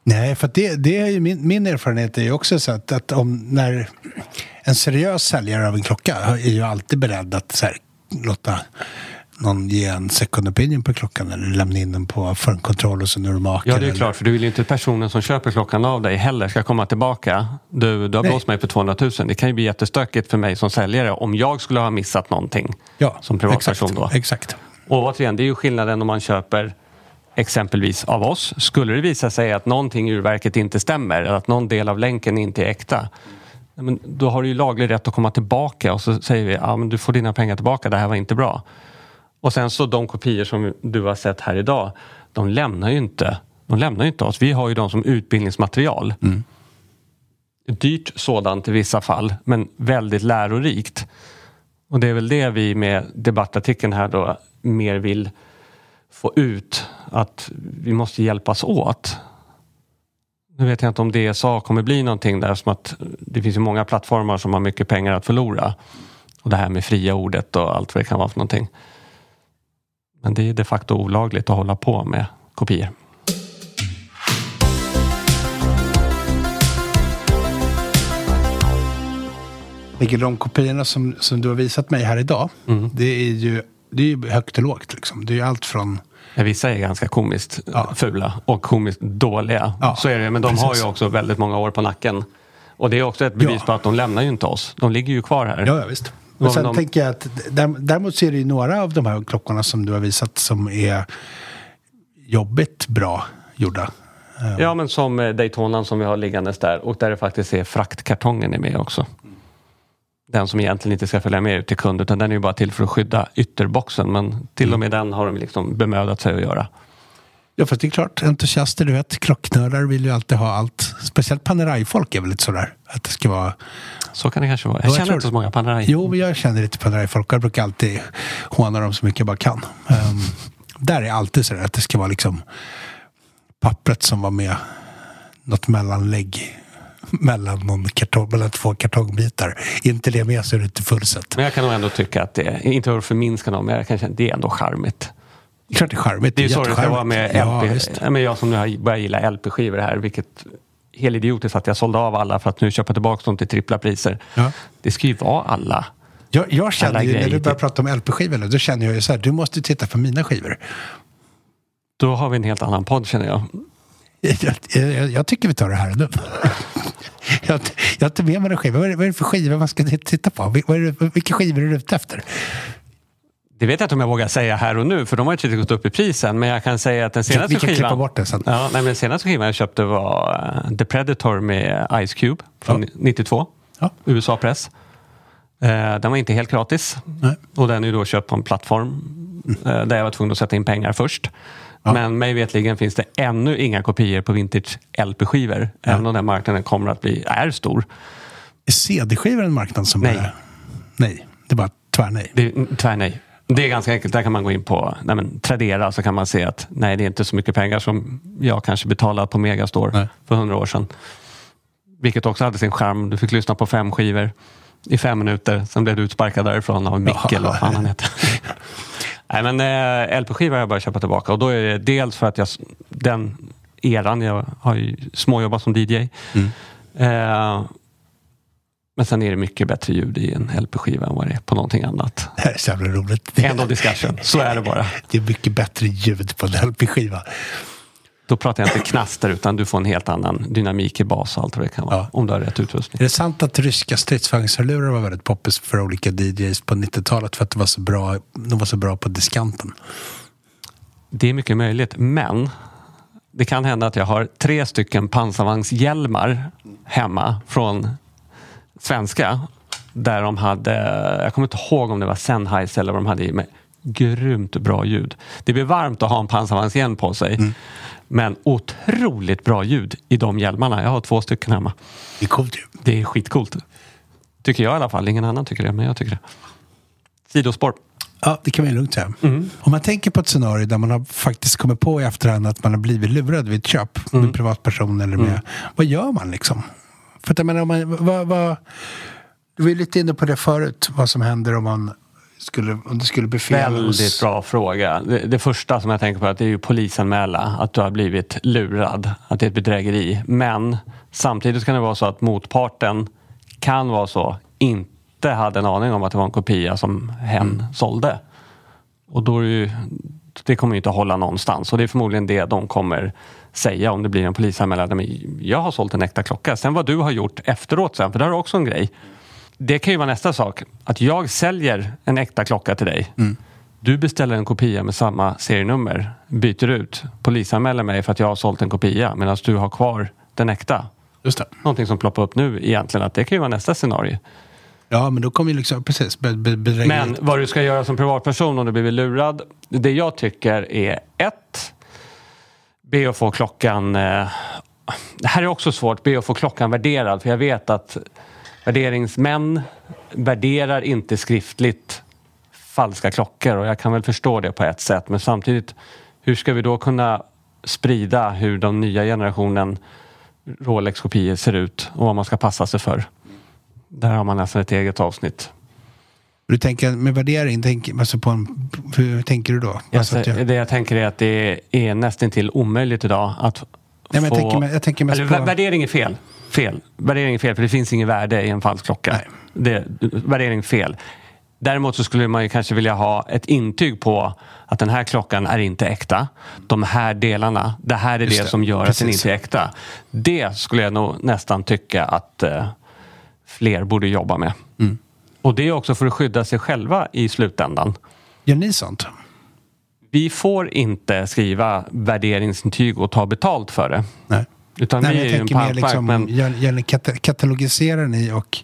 Nej, för det, det är ju min, min erfarenhet är ju också så att, att om när en seriös säljare av en klocka är ju alltid beredd att så här, låta någon ge en second opinion på klockan eller lämna in den på för en kontroll och så nu är. Ja, det är eller- klart. För du vill ju inte att personen som köper klockan av dig heller ska komma tillbaka. Du, du har Nej. blåst mig för 200 000. Det kan ju bli jättestökigt för mig som säljare om jag skulle ha missat någonting Ja, som privatperson exakt, då. Exakt. Och återigen, det är ju skillnaden om man köper exempelvis av oss. Skulle det visa sig att någonting ur verket inte stämmer, eller att någon del av länken inte är äkta. Men då har du ju laglig rätt att komma tillbaka och så säger vi ja, men du får dina pengar tillbaka, det här var inte bra. Och sen så de kopior som du har sett här idag, de lämnar ju inte De lämnar ju inte oss. Vi har ju dem som utbildningsmaterial. Mm. Dyrt sådant i vissa fall, men väldigt lärorikt. Och det är väl det vi med debattartikeln här då mer vill få ut. Att vi måste hjälpas åt. Nu vet jag inte om DSA kommer bli någonting där som att det finns ju många plattformar som har mycket pengar att förlora. Och det här med fria ordet och allt vad det kan vara för någonting. Men det är de facto olagligt att hålla på med kopior. Mikael, de kopiorna som, som du har visat mig här idag, Mm. det är ju det är ju högt och lågt. Liksom. Det är ju allt från... Vissa är ganska komiskt Ja. fula och komiskt dåliga. Ja, Så är det, men de har ju precis. också väldigt många år på nacken. Och det är också ett bevis Ja. på att de lämnar ju inte oss. De ligger ju kvar här. Ja, ja visst. Men sen de- tänker jag att där, däremot så är det ju några av de här klockorna som du har visat som är jobbigt bra gjorda. Ja, men som eh, Daytonan som vi har liggandes där och där det faktiskt är fraktkartongen är med också. Den som egentligen inte ska följa med ut till kund utan den är ju bara till för att skydda ytterboxen. Men till och med den har de liksom bemödat sig att göra. Ja, fast det är klart, entusiaster, du vet, klocknördar vill ju alltid ha allt. Speciellt Panerai-folk är väl lite sådär. Att det ska vara... Så kan det kanske vara. Jag Ja, jag känner tror inte så många Panerai. Jo, jag känner lite Panerai-folk. Jag brukar alltid håna dem så mycket jag bara kan. Ehm, där är alltid sådär att det ska vara liksom pappret som var med något mellanlägg mellan, någon kartong, mellan två kartongbitar. Inte det med så är det inte fullsatt. Men jag kan nog ändå tycka att det, är- inte för att förminska någon, men jag kan känna att det är ändå charmigt. Klart det är charmigt. Det är ju så det ska jättecharmigt. vara med LP. Ja, men jag som nu har börjat gilla LP-skivor här, vilket helt idiotiskt att jag sålde av alla för att nu köpa tillbaka dem till trippla priser. Ja. Det ska ju vara alla. Jag, jag känner ju, när du börjar prata om LP-skivor då känner jag ju så här, du måste titta på mina skivor. Då har vi en helt annan podd känner jag. Jag, jag, jag tycker vi tar det här nu. Jag, jag inte med mig några skivor. Vad är, vad är det för skivor man ska titta på? Vad är det, vilka skivor är du ute efter? Det vet jag inte om jag vågar säga här och nu för de har ju gått upp i prisen. Men jag kan säga att den senaste vi skivan... bort det sen. Ja, nej, den senaste skivan jag köpte var eh, The Predator med Ice Cube från Ja. 92. Ja. USA-press. Eh, den var inte helt gratis. Nej. Och den är ju då köpt på en plattform eh, där jag var tvungen att sätta in pengar först. Men mig vetligen finns det ännu inga kopior på vintage LP-skivor. Även om den marknaden kommer att bli, är stor. Är CD-skivor en marknad som Nej. är... Nej, det är bara tvärnej. Det är tvärnej. Det är ganska enkelt. Där kan man gå in på nej men, Tradera så kan man se att nej, det är inte så mycket pengar som jag kanske betalade på Megastore Nej. för hundra år sedan. Vilket också hade sin charm. Du fick lyssna på fem skivor i fem minuter. Sen blev du utsparkad därifrån av Micke eller vad fan han heter. nej, men eh, LP-skivor har jag börjat köpa tillbaka och då är det dels för att jag den eran, jag har ju småjobbat som DJ. Eh, men sen är det mycket bättre ljud i en LP-skiva än vad det är på någonting annat. Det här är så jävla roligt. End of discussion. Så är det bara. det är mycket bättre ljud på en LP-skiva. Då pratar jag inte knaster utan du får en helt annan dynamik i bas och allt vad det kan vara. Ja. Om du har rätt utrustning. Är det sant att ryska stridsvagnshörlurar var väldigt poppis för olika DJs på 90-talet för att det var så bra, de var så bra på diskanten? Det är mycket möjligt, men det kan hända att jag har tre stycken pansarvagnshjälmar hemma från svenska. Där de hade, jag kommer inte ihåg om det var Sennheiser eller vad de hade i, men grymt bra ljud. Det blir varmt att ha en pansarvagnshjälm på sig. Men otroligt bra ljud i de hjälmarna. Jag har två stycken hemma. Det är coolt ju. Det är skitcoolt. Tycker jag i alla fall. Ingen annan tycker det, men jag tycker det. Sidospår. Ja, det kan man ju lugnt säga. Mm. Om man tänker på ett scenario där man har faktiskt kommit på i efterhand att man har blivit lurad vid ett köp Mm. med privatperson eller med... Vad gör man liksom? För att jag menar, om man, vad, vad, du var ju lite inne på det förut, vad som händer om man skulle, om det skulle befäla Väldigt bra fråga. Det, det första som jag tänker på är att det är ju polisanmäla att du har blivit lurad. Att det är ett bedrägeri. Men samtidigt kan det vara så att motparten kan vara så inte hade en aning om att det var en kopia som hen sålde. Och då är det, ju, det kommer ju inte att hålla någonstans. Och det är förmodligen det de kommer säga om det blir en polisanmälan. Jag har sålt en äkta klocka. Sen vad du har gjort efteråt sen, för det är också en grej. Det kan ju vara nästa sak. Att jag säljer en äkta klocka till dig. Du beställer en kopia med samma serienummer, byter ut, polisanmäler mig för att jag har sålt en kopia medan du har kvar den äkta. Just det. Någonting som ploppar upp nu egentligen, att det kan ju vara nästa scenario. Ja, men då kommer ju liksom, precis. Men vad du ska göra som privatperson om du blivit lurad. Det jag tycker är ett. be att få klockan... Eh, det här är också svårt, be att få klockan värderad för jag vet att värderingsmän värderar inte skriftligt falska klockor och jag kan väl förstå det på ett sätt men samtidigt hur ska vi då kunna sprida hur de nya generationen Rolex-kopior ser ut och vad man ska passa sig för. Där har man nästan ett eget avsnitt. Du tänker med värdering, tänk, alltså på en, hur tänker du då? Jag, Alltså jag- Det jag tänker är att det är nästan till omöjligt idag att Nej, men jag få... tänker jag tänker mest Eller, på- vä- Värdering är fel. Fel. Värdering är fel för det finns ingen värde i en falsk klocka. Det, värdering är fel. Däremot så skulle man ju kanske vilja ha ett intyg på att den här klockan är inte äkta. De här delarna, det här är Just det, det. som gör att den Precis. inte är äkta. Det skulle jag nog nästan tycka att eh, fler borde jobba med. Mm. Och det är också för att skydda sig själva i slutändan. Gör ni sånt? Vi får inte skriva värderingsintyg och ta betalt för det. Nej. Utan Nej, vi är ju en pantmark. liksom, men gör, gör kata- katalogiserar ni och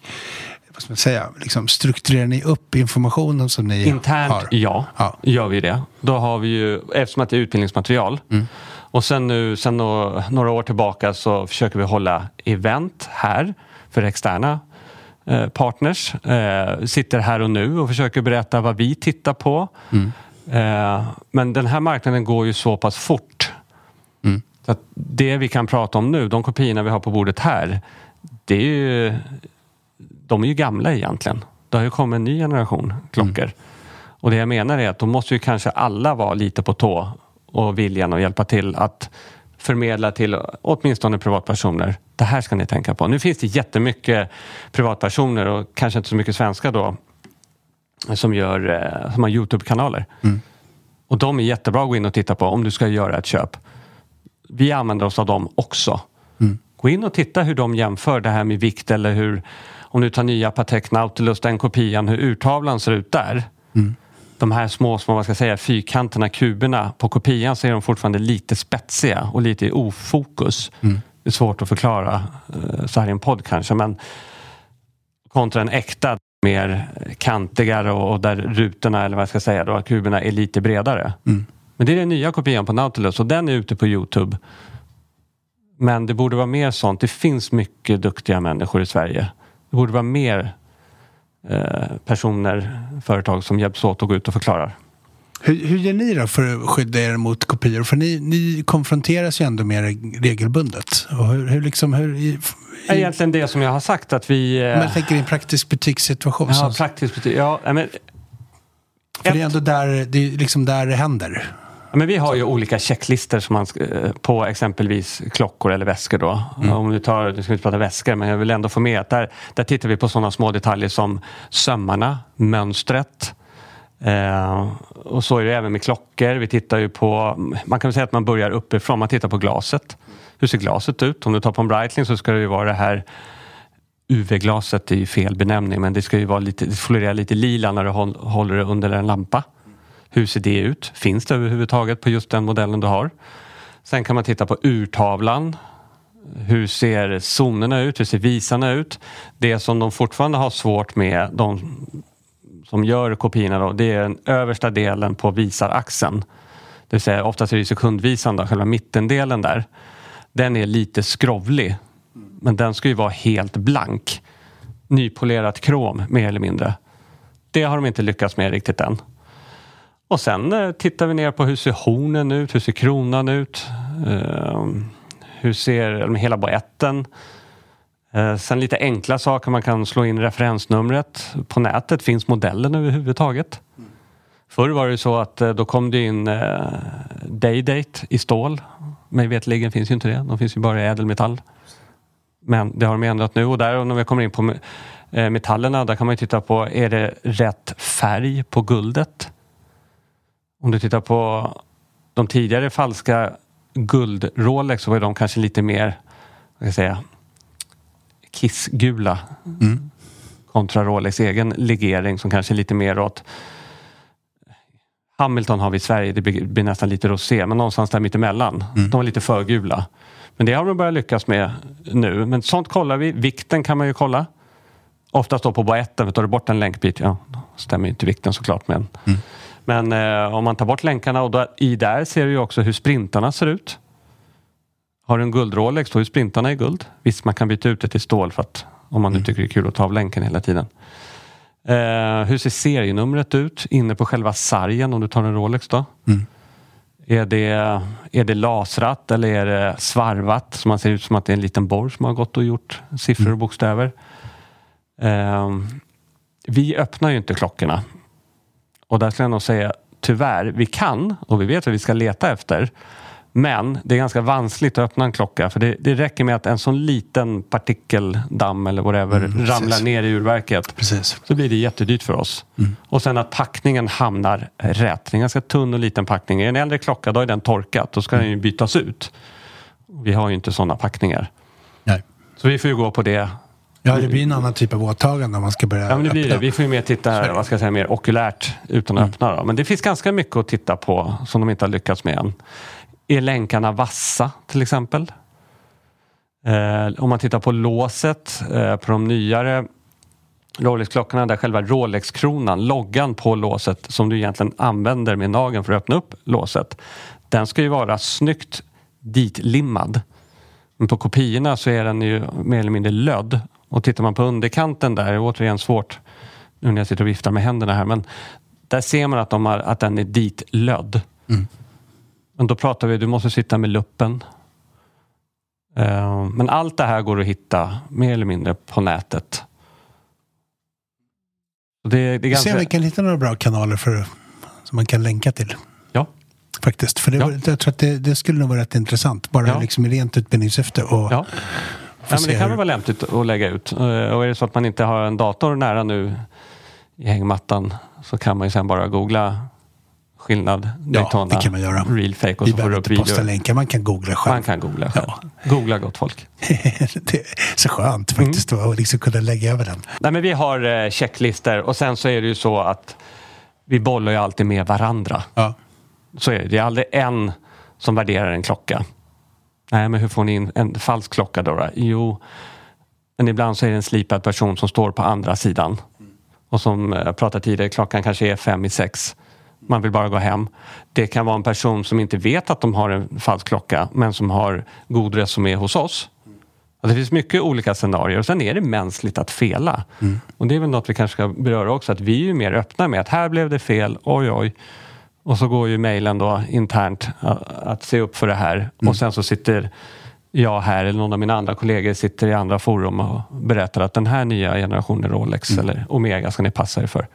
vad ska man säga, liksom, strukturerar ni upp informationen som ni internt, har? ja, Ja. gör vi det. Då har vi ju, eftersom att det är utbildningsmaterial. Mm. Och sen nu, sen nå- några år tillbaka så försöker vi hålla event här för externa eh, partners. Eh, sitter här och nu och försöker berätta vad vi tittar på. Mm. Eh, men den här marknaden går ju så pass fort. Mm. Så att det vi kan prata om nu, de kopiorna vi har på bordet här, det är ju, de är ju gamla egentligen. Det har ju kommit en ny generation klockor. Och det jag menar är att då måste ju kanske alla vara lite på tå och viljan och hjälpa till att förmedla till åtminstone privatpersoner. Det här ska ni tänka på. Nu finns det jättemycket privatpersoner och kanske inte så mycket svenskar då som, gör, eh, som har Youtube-kanaler. Och de är jättebra att gå in och titta på om du ska göra ett köp. Vi använder oss av dem också. Gå in och titta hur de jämför det här med vikt eller hur om du tar nya Patek Nautilus, den kopian, hur urtavlan ser ut där. De här små, små vad ska jag säga, fyrkanterna, kuberna på kopian så är de fortfarande lite spetsiga och lite i ofokus. Det är svårt att förklara eh, så här i en podd kanske men kontra en äkta mer kantigare och, där rutorna eller vad jag ska säga då, kuberna är lite bredare. Men det är den nya kopian på Nautilus och den är ute på Youtube. Men det borde vara mer sånt. Det finns mycket duktiga människor i Sverige. Det borde vara mer eh, personer, företag som hjälps åt att gå ut och förklarar. Hur, hur gör ni då för att skydda er mot kopior? För ni, ni konfronteras ju ändå med det regelbundet. Och hur, hur liksom, hur, i, i, Egentligen det som jag har sagt att vi... eh, men jag tänker i en praktisk butikssituation. ja, så, praktiskt betyder... Ja, men, för det är ändå där det, är liksom där det händer. Ja, men vi har ju olika checklistor som man, eh, på exempelvis klockor eller väskor. Då. Om du tar, nu ska vi inte prata väskor, men jag vill ändå få med att där, där tittar vi på sådana små detaljer som sömmarna, mönstret. Eh, och så är det även med klockor. Vi tittar ju på, man kan säga att man börjar uppifrån, man tittar på glaset. Hur ser glaset ut? Om du tar på en Breitling så ska det ju vara det här UV-glaset är ju fel benämning men det ska ju vara lite, det florerar lite lila när du håll, håller det under en lampa. Hur ser det ut? Finns det överhuvudtaget på just den modellen du har? Sen kan man titta på urtavlan. Hur ser zonerna ut? Hur ser visarna ut? Det som de fortfarande har svårt med, de som gör kopiorna då, det är den översta delen på visaraxeln. Det vill säga oftast är det sekundvisan, då, själva mittendelen där. Den är lite skrovlig. Men den ska ju vara helt blank. Nypolerat krom mer eller mindre. Det har de inte lyckats med riktigt än. Och sen eh, tittar vi ner på hur ser hornen ut, hur ser kronan ut? Ehm, hur ser hela boetten? Eh, sen lite enkla saker, man kan slå in referensnumret. På nätet finns modellen överhuvudtaget. Förr var det så att eh, då kom det in Daydate i stål. Mig veterligen finns ju inte det, de finns ju bara i ädelmetall. Men det har de ändrat nu och där när vi kommer in på metallerna där kan man ju titta på, är det rätt färg på guldet? Om du tittar på de tidigare falska guld-Rolex så var de kanske lite mer, vad ska jag säga, kissgula. Kontra Rolex egen legering som kanske är lite mer åt Hamilton har vi i Sverige, det blir, nästan lite rosé, men någonstans där mittemellan. De var lite för gula. Men det har de börjat lyckas med nu. Men sånt kollar vi. Vikten kan man ju kolla. Oftast då på boetten, tar du bort en länkbit, ja, då stämmer ju inte vikten såklart. Men, men eh, om man tar bort länkarna och då, i där ser du ju också hur sprintarna ser ut. Har du en guld-Rolex då är sprintarna i guld. Visst, man kan byta ut det till stål för att, om man nu tycker det är kul att ta av länken hela tiden. Eh, hur ser serienumret ut inne på själva sargen om du tar en Rolex då? Är, det, är det lasrat eller är det svarvat så man ser ut som att det är en liten borr som har gått och gjort siffror och bokstäver? Eh, vi öppnar ju inte klockorna. Och där skulle jag nog säga tyvärr, vi kan och vi vet vad vi ska leta efter. Men det är ganska vanskligt att öppna en klocka för det, det räcker med att en sån liten partikeldamm eller whatever Mm, ramlar ner i urverket. Precis. Så blir det jättedyrt för oss. Och sen att packningen hamnar rätt. Det är en ganska tunn och liten packning. Är en äldre klocka då är den torkat. Då ska den ju bytas ut. Vi har ju inte sådana packningar. Nej. Så vi får ju gå på det. Ja, det blir en annan typ av åtagande om man ska börja Ja, men det blir det. öppna. Vi får ju mer titta här, vad ska jag säga, mer okulärt utan att öppna. Då. Men det finns ganska mycket att titta på som de inte har lyckats med än. Är länkarna vassa till exempel? Eh, om man tittar på låset eh, på de nyare Rolex-klockorna där själva Rolex-kronan, loggan på låset som du egentligen använder med nageln för att öppna upp låset. Den ska ju vara snyggt ditlimmad. Men på kopiorna så är den ju mer eller mindre lödd. Och tittar man på underkanten där, återigen svårt nu när jag sitter och viftar med händerna här, men där ser man att, de har, att den är ditlödd. Men då pratar vi, du måste sitta med luppen. Eh, Men allt det här går att hitta mer eller mindre på nätet. Det, det är Vi ganska... ser om vi kan hitta några bra kanaler för, som man kan länka till. Ja. Faktiskt. För det, Ja. jag tror att det, det skulle nog vara rätt intressant. Bara Ja. liksom i rent utbildningssyfte. Och, Ja. Ja, men det kan hur- vara lämpligt att lägga ut. Eh, Och är det så att man inte har en dator nära nu i hängmattan så kan man ju sen bara googla skillnad Daytona, det kan man göra. real fake och vi så får du upp inte posta länkar, man kan googla själv. Man kan googla själv. Googla gott folk. det är så skönt faktiskt Mm. att liksom kunna lägga över den. Nej, men vi har eh, checklister och sen så är det ju så att vi bollar ju alltid med varandra. Ja. Så är det. Det är aldrig en som värderar en klocka. Nej, men hur får ni in en falsk klocka då? då? Jo, men ibland så är det en slipad person som står på andra sidan. Och som jag pratade tidigare, klockan kanske är fem i sex. Man vill bara gå hem. Det kan vara en person som inte vet att de har en falsk klocka men som har god resumé hos oss. Och det finns mycket olika scenarier och sen är det mänskligt att fela. Och det är väl något vi kanske ska beröra också, att vi är ju mer öppna med att här blev det fel, oj oj. Och så går ju mejlen då internt att, se upp för det här. Och sen så sitter jag här eller någon av mina andra kollegor sitter i andra forum och berättar att den här nya generationen Rolex eller Omega ska ni passa er för.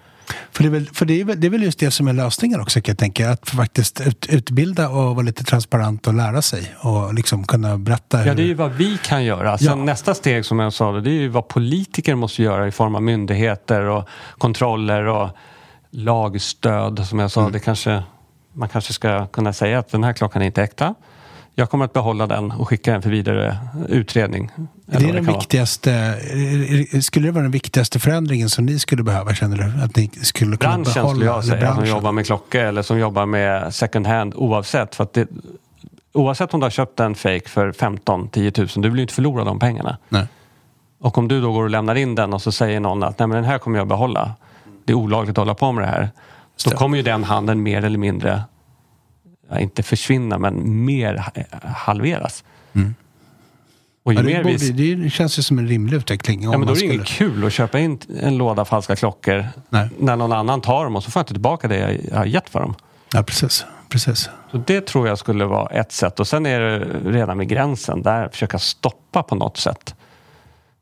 För, det är, väl, för det, är väl, det är väl just det som är lösningen också kan jag tänka. Att faktiskt ut, utbilda och vara lite transparent och lära sig. Och liksom kunna berätta hur... Ja, det är ju vad vi kan göra. Sen Ja. nästa steg som jag sa, det är ju vad politiker måste göra i form av myndigheter och kontroller och lagstöd. Som jag sa, Mm. det kanske, man kanske ska kunna säga att den här klockan är inte äkta. Jag kommer att behålla den och skicka den för vidare utredning. Är det vad den viktigaste, skulle det vara den viktigaste förändringen som ni skulle behöva, känner du? Att ni skulle kunna Branschen behålla? skulle jag säga, som branschen? jobbar med klockor eller som jobbar med second hand oavsett. För att det, oavsett om du har köpt en fake för 15-10 tusen, du vill ju inte förlora de pengarna. Nej. Och om du då går och lämnar in den och så säger någon att Nej, men den här kommer jag behålla. Det är olagligt att hålla på med det här. Det. kommer ju den handeln mer eller mindre, inte försvinna, men mer halveras. Och ju Mm. Ja, det, mer borde, vi... det känns ju som en rimlig utveckling. Ja, men då är det inget skulle- kul att köpa in en låda falska klockor Nej. när någon annan tar dem och så får jag inte tillbaka det jag har gett för dem. Ja, precis. precis. Så det tror jag skulle vara ett sätt. Och sen är det redan vid gränsen där försöka stoppa på något sätt.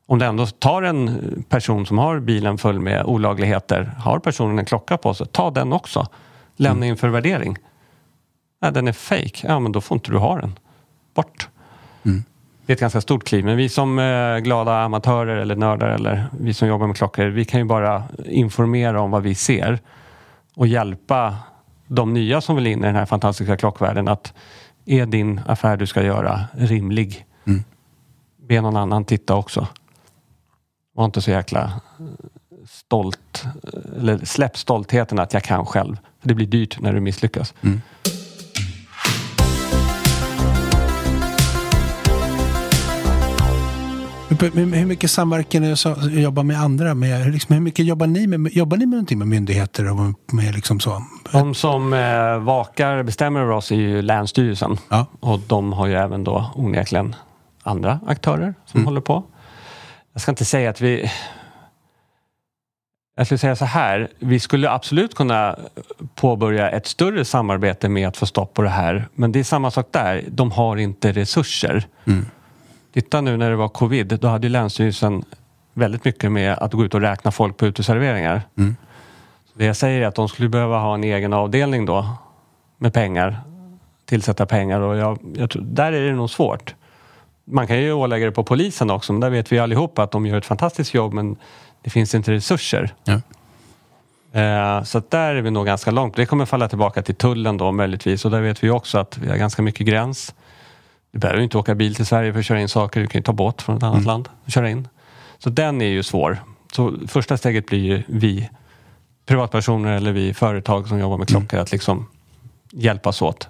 Om det ändå tar en person som har bilen full med olagligheter, har personen en klocka på sig, ta den också. Lämna in för värdering. Nej, den är fake. Ja, men då får inte du ha den. Bort. Det är ett ganska stort kliv, men vi som eh, glada amatörer eller nördar eller vi som jobbar med klockor, vi kan ju bara informera om vad vi ser och hjälpa de nya som vill in i den här fantastiska klockvärlden att är din affär du ska göra rimlig? Be någon annan titta också. Var inte så jäkla eh, stolt, eller släpp stoltheten att jag kan själv. För det blir dyrt när du misslyckas. Hur, hur mycket samverkar ni och jobbar med andra? Med, liksom, hur mycket jobbar ni med? Jobbar ni med någonting med myndigheter och med, med liksom så, De som eh, vakar, bestämmer över oss är ju Länsstyrelsen. Ja. Och de har ju även då onekligen andra aktörer som Mm. håller på. Jag ska inte säga att vi... Jag skulle säga så här, vi skulle absolut kunna påbörja ett större samarbete med att få stopp på det här. Men det är samma sak där, de har inte resurser. Mm. Titta nu när det var covid, då hade ju Länsstyrelsen väldigt mycket med att gå ut och räkna folk på uteserveringar. Mm. Det jag säger är att de skulle behöva ha en egen avdelning då med pengar, tillsätta pengar och jag, jag tror, där är det nog svårt. Man kan ju ålägga det på polisen också, men där vet vi allihopa att de gör ett fantastiskt jobb men det finns inte resurser. Ja. Eh, så där är vi nog ganska långt. Det kommer falla tillbaka till tullen då möjligtvis och där vet vi också att vi har ganska mycket gräns. Du behöver inte åka bil till Sverige för att köra in saker. Du kan ju ta båt från ett annat land och köra in. Så den är ju svår. Så första steget blir ju vi privatpersoner eller vi företag som jobbar med klockor att liksom hjälpas åt.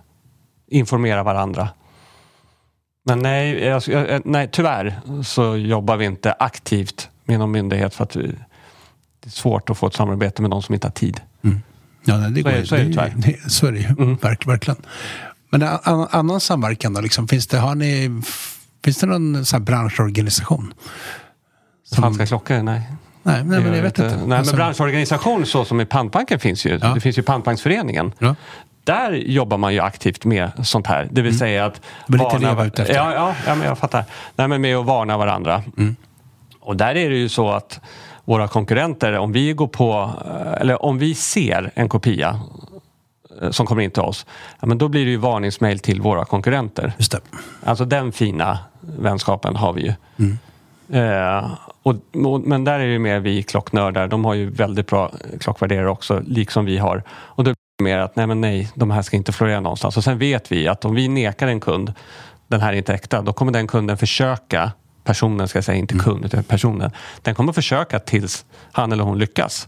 Informera varandra. Men nej, jag, nej, tyvärr så jobbar vi inte aktivt med någon myndighet för att vi, det är svårt att få ett samarbete med de som inte har tid. Ja, nej, det Så går är- så är det tyvärr. det- Så är det ju, Mm. Verk, verkligen. Men en annan, samverkan då, liksom, finns det, har ni, finns det någon sån branschorganisation? Som- Falska klockor? Nej. Nej, nej men jag vet inte. Nej, Alltså- men branschorganisation så som i Pantbanken finns ju. Ja. Det finns ju Pantbanksföreningen. Ja. Där jobbar man ju aktivt med sånt här. Det vill säga att... Men lite det jag var ute efter. Ja, ja, ja, men jag fattar. Nej, men med att varna varandra. Mm. Och där är det ju så att våra konkurrenter, om vi går på, eh, eller om vi ser en kopia eh, som kommer in till oss, ja, men då blir det ju varningsmail till våra konkurrenter. Just det. Alltså den fina vänskapen har vi ju. Eh, och, och, men där är det mer vi klocknördar. De har ju väldigt bra klockvärderare också, liksom vi har. Och då mer att nej, men nej, de här ska inte florera någonstans. Och sen vet vi att om vi nekar en kund, den här är inte äkta, då kommer den kunden försöka Personen ska jag säga, inte kund, utan personen. Den kommer försöka tills han eller hon lyckas.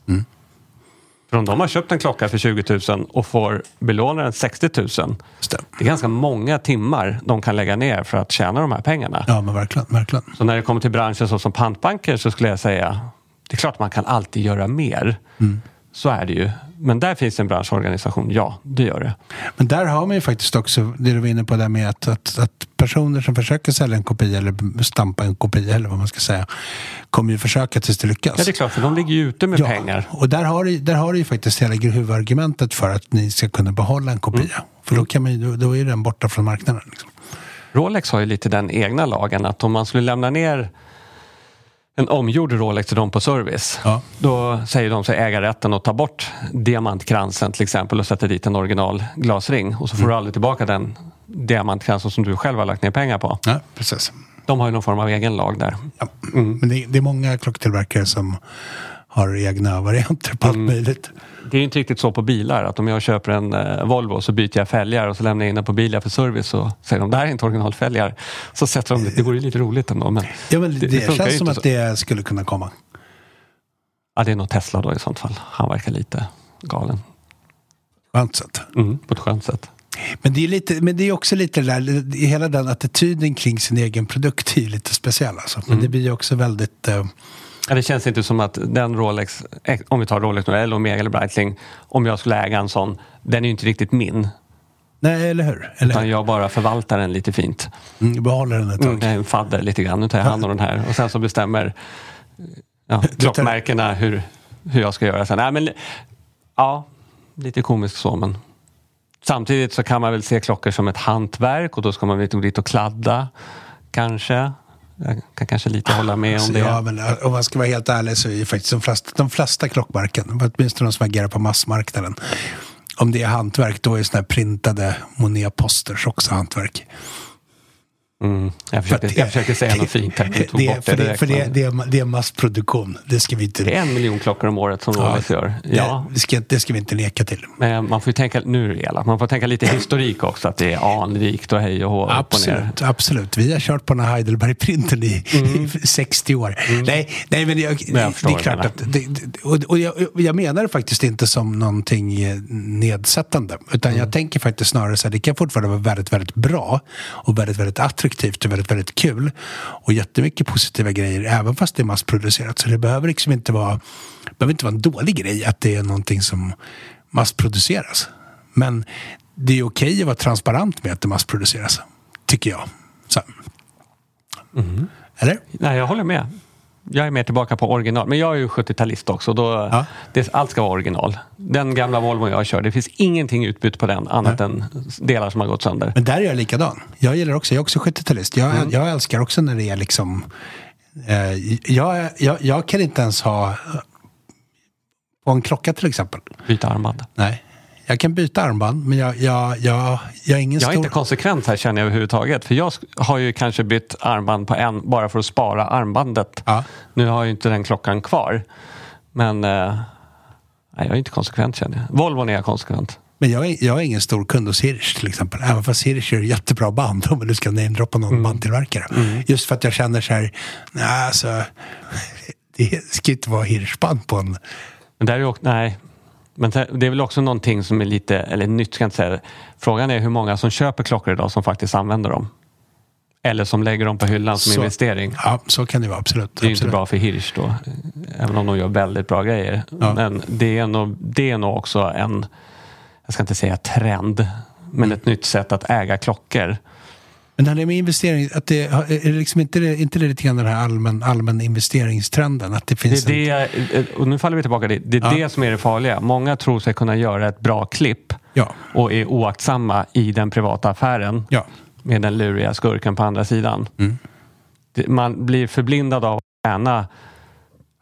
För om de har köpt en klocka för 20 000 och får belånaren 60 000 Just det. är ganska många timmar de kan lägga ner för att tjäna de här pengarna. Ja, men verkligen. verkligen. Så när det kommer till branschen så som pantbanker så skulle jag säga det är klart man kan alltid göra mer. Så är det ju. Men där finns en branschorganisation, ja det gör det. Men där har man ju faktiskt också det du var inne på där med att, att, att personer som försöker sälja en kopia eller stampa en kopia eller vad man ska säga kommer ju försöka tills det lyckas. Ja det är klart, för de ligger ju ute med pengar. Och där har, du, där har du ju faktiskt hela huvudargumentet för att ni ska kunna behålla en kopia. Mm. För då, kan man, då, då är den borta från marknaden. Liksom. Rolex har ju lite den egna lagen att om man skulle lämna ner en omgjord Rolex till dem på service. Ja. Då säger de sig äga rätten att ta bort diamantkransen till exempel och sätta dit en original glasring. Och så får du aldrig tillbaka den diamantkransen som du själv har lagt ner pengar på. Ja, precis. De har ju någon form av egen lag där. Ja. Men det, det är många klocktillverkare som har egna varianter på Mm. allt möjligt. Det är ju inte riktigt så på bilar att om jag köper en eh, Volvo så byter jag fälgar och så lämnar jag in den på bilen för service så säger de det här är inte originalfälgar. Så sätter de det. Det vore ju lite roligt ändå. Men Ja, men det, det funkar känns som att så. det skulle kunna komma. Ja, det är nog Tesla då i sånt fall. Han verkar lite galen. Skönt sätt. Mm, på ett skönt sätt. Men det är, lite, men det är också lite det där, hela den attityden kring sin egen produkt är lite speciell. Alltså. Men Mm. det blir ju också väldigt... eh, det känns inte som att den Rolex, eh, om vi tar Rolex nu, eller Omega eller Breitling, om jag skulle äga en sån, den är ju inte riktigt min. nej, eller hur? Eller Utan hur? jag bara förvaltar den lite fint. Mm, behåller den ett tag. Mm, jag är en fadder lite grann. Nu tar jag hand om den här och sen så bestämmer ja, klockmärkena hur, hur jag ska göra sen. Nej, men, ja, lite komiskt så men samtidigt så kan man väl se klockor som ett hantverk och då ska man väl gå dit och kladda kanske. Jag kan kanske lite hålla med om Så det. ja, men eh, om man ska vara helt ärlig så är ju faktiskt de flesta, de flesta klockmärken, åtminstone de som agerar på massmarknaden, om det är hantverk då är såna här printade Monet-posters också hantverk. Mm, jag, försökte, jag försökte säga något fint här. Tog det, bort det för det, direkt, för det, men- det, är, det är massproduktion. Det ska vi inte... Det är en miljon klockor om året som Rolex gör. Ja, det, det, ska, det ska vi inte leka till. men man får ju tänka, nu är det elakt, man får tänka lite historik också, att det är anrikt och hej och hå, upp och ner. Absolut, absolut. Vi har kört på den här Heidelberg-printen i, i 60 år. Nej, nej, men jag, Men jag det är klart att... Det, det- och och jag, jag menar det faktiskt inte som någonting eh, nedsättande. Utan jag tänker faktiskt snarare så här, det kan fortfarande vara väldigt, väldigt bra och väldigt, väldigt attraktivt och väldigt, väldigt kul. Och jättemycket positiva grejer, även fast det är massproducerat. Så det behöver liksom inte vara, behöver inte vara en dålig grej att det är någonting som massproduceras. Men det är okej att vara transparent med att det massproduceras. Tycker jag. Så. Mm. Eller? Nej, jag håller med. Jag är mer tillbaka på original. Men jag är ju 70-talist också. Då Ja. det, allt ska vara original. Den gamla Volvo jag kör, det finns ingenting utbytt på den annat än delar som har gått sönder. Men där är jag likadan. Jag gillar också, jag är också 70-talist. Jag, Mm. jag älskar också när det är liksom... Eh, jag, jag, jag kan inte ens ha... På en klocka till exempel. Byta armband. Nej. Jag kan byta armband, men jag, jag, jag, jag är ingen Jag är stor... inte konsekvent här känner jag överhuvudtaget. För jag har ju kanske bytt armband på en bara för att spara armbandet. Ja. Nu har jag ju inte den klockan kvar. Men eh, jag är inte konsekvent känner jag. Volvon är jag konsekvent. Men jag är, jag är ingen stor kund hos Hirsch till exempel. Även fast Hirsch gör jättebra band om du ska namedroppa någon bandtillverkare. Just för att jag känner så här, nej alltså, det ska inte vara Hirschband på en... Men där är också, nej. Men det är väl också någonting som är lite, eller nytt ska jag inte säga. Frågan är hur många som köper klockor idag som faktiskt använder dem. Eller som lägger dem på hyllan som Så- investering. Ja, så kan det vara, absolut. Det är ju inte absolut. bra för Hirsch då. Även om de gör väldigt bra grejer. Ja. Men det är, nog, det är nog också en, jag ska inte säga trend, men Mm. ett nytt sätt att äga klockor. Men det här med investering, att det, är det liksom inte, det, inte det lite grann den här allmän, allmän investeringstrenden? Att det Det finns är det, och nu faller vi tillbaka dit. Det är Ja. det som är det farliga. Många tror sig kunna göra ett bra klipp Ja. och är oaktsamma i den privata affären Ja. med den luriga skurken på andra sidan. Det- Man blir förblindad av att tjäna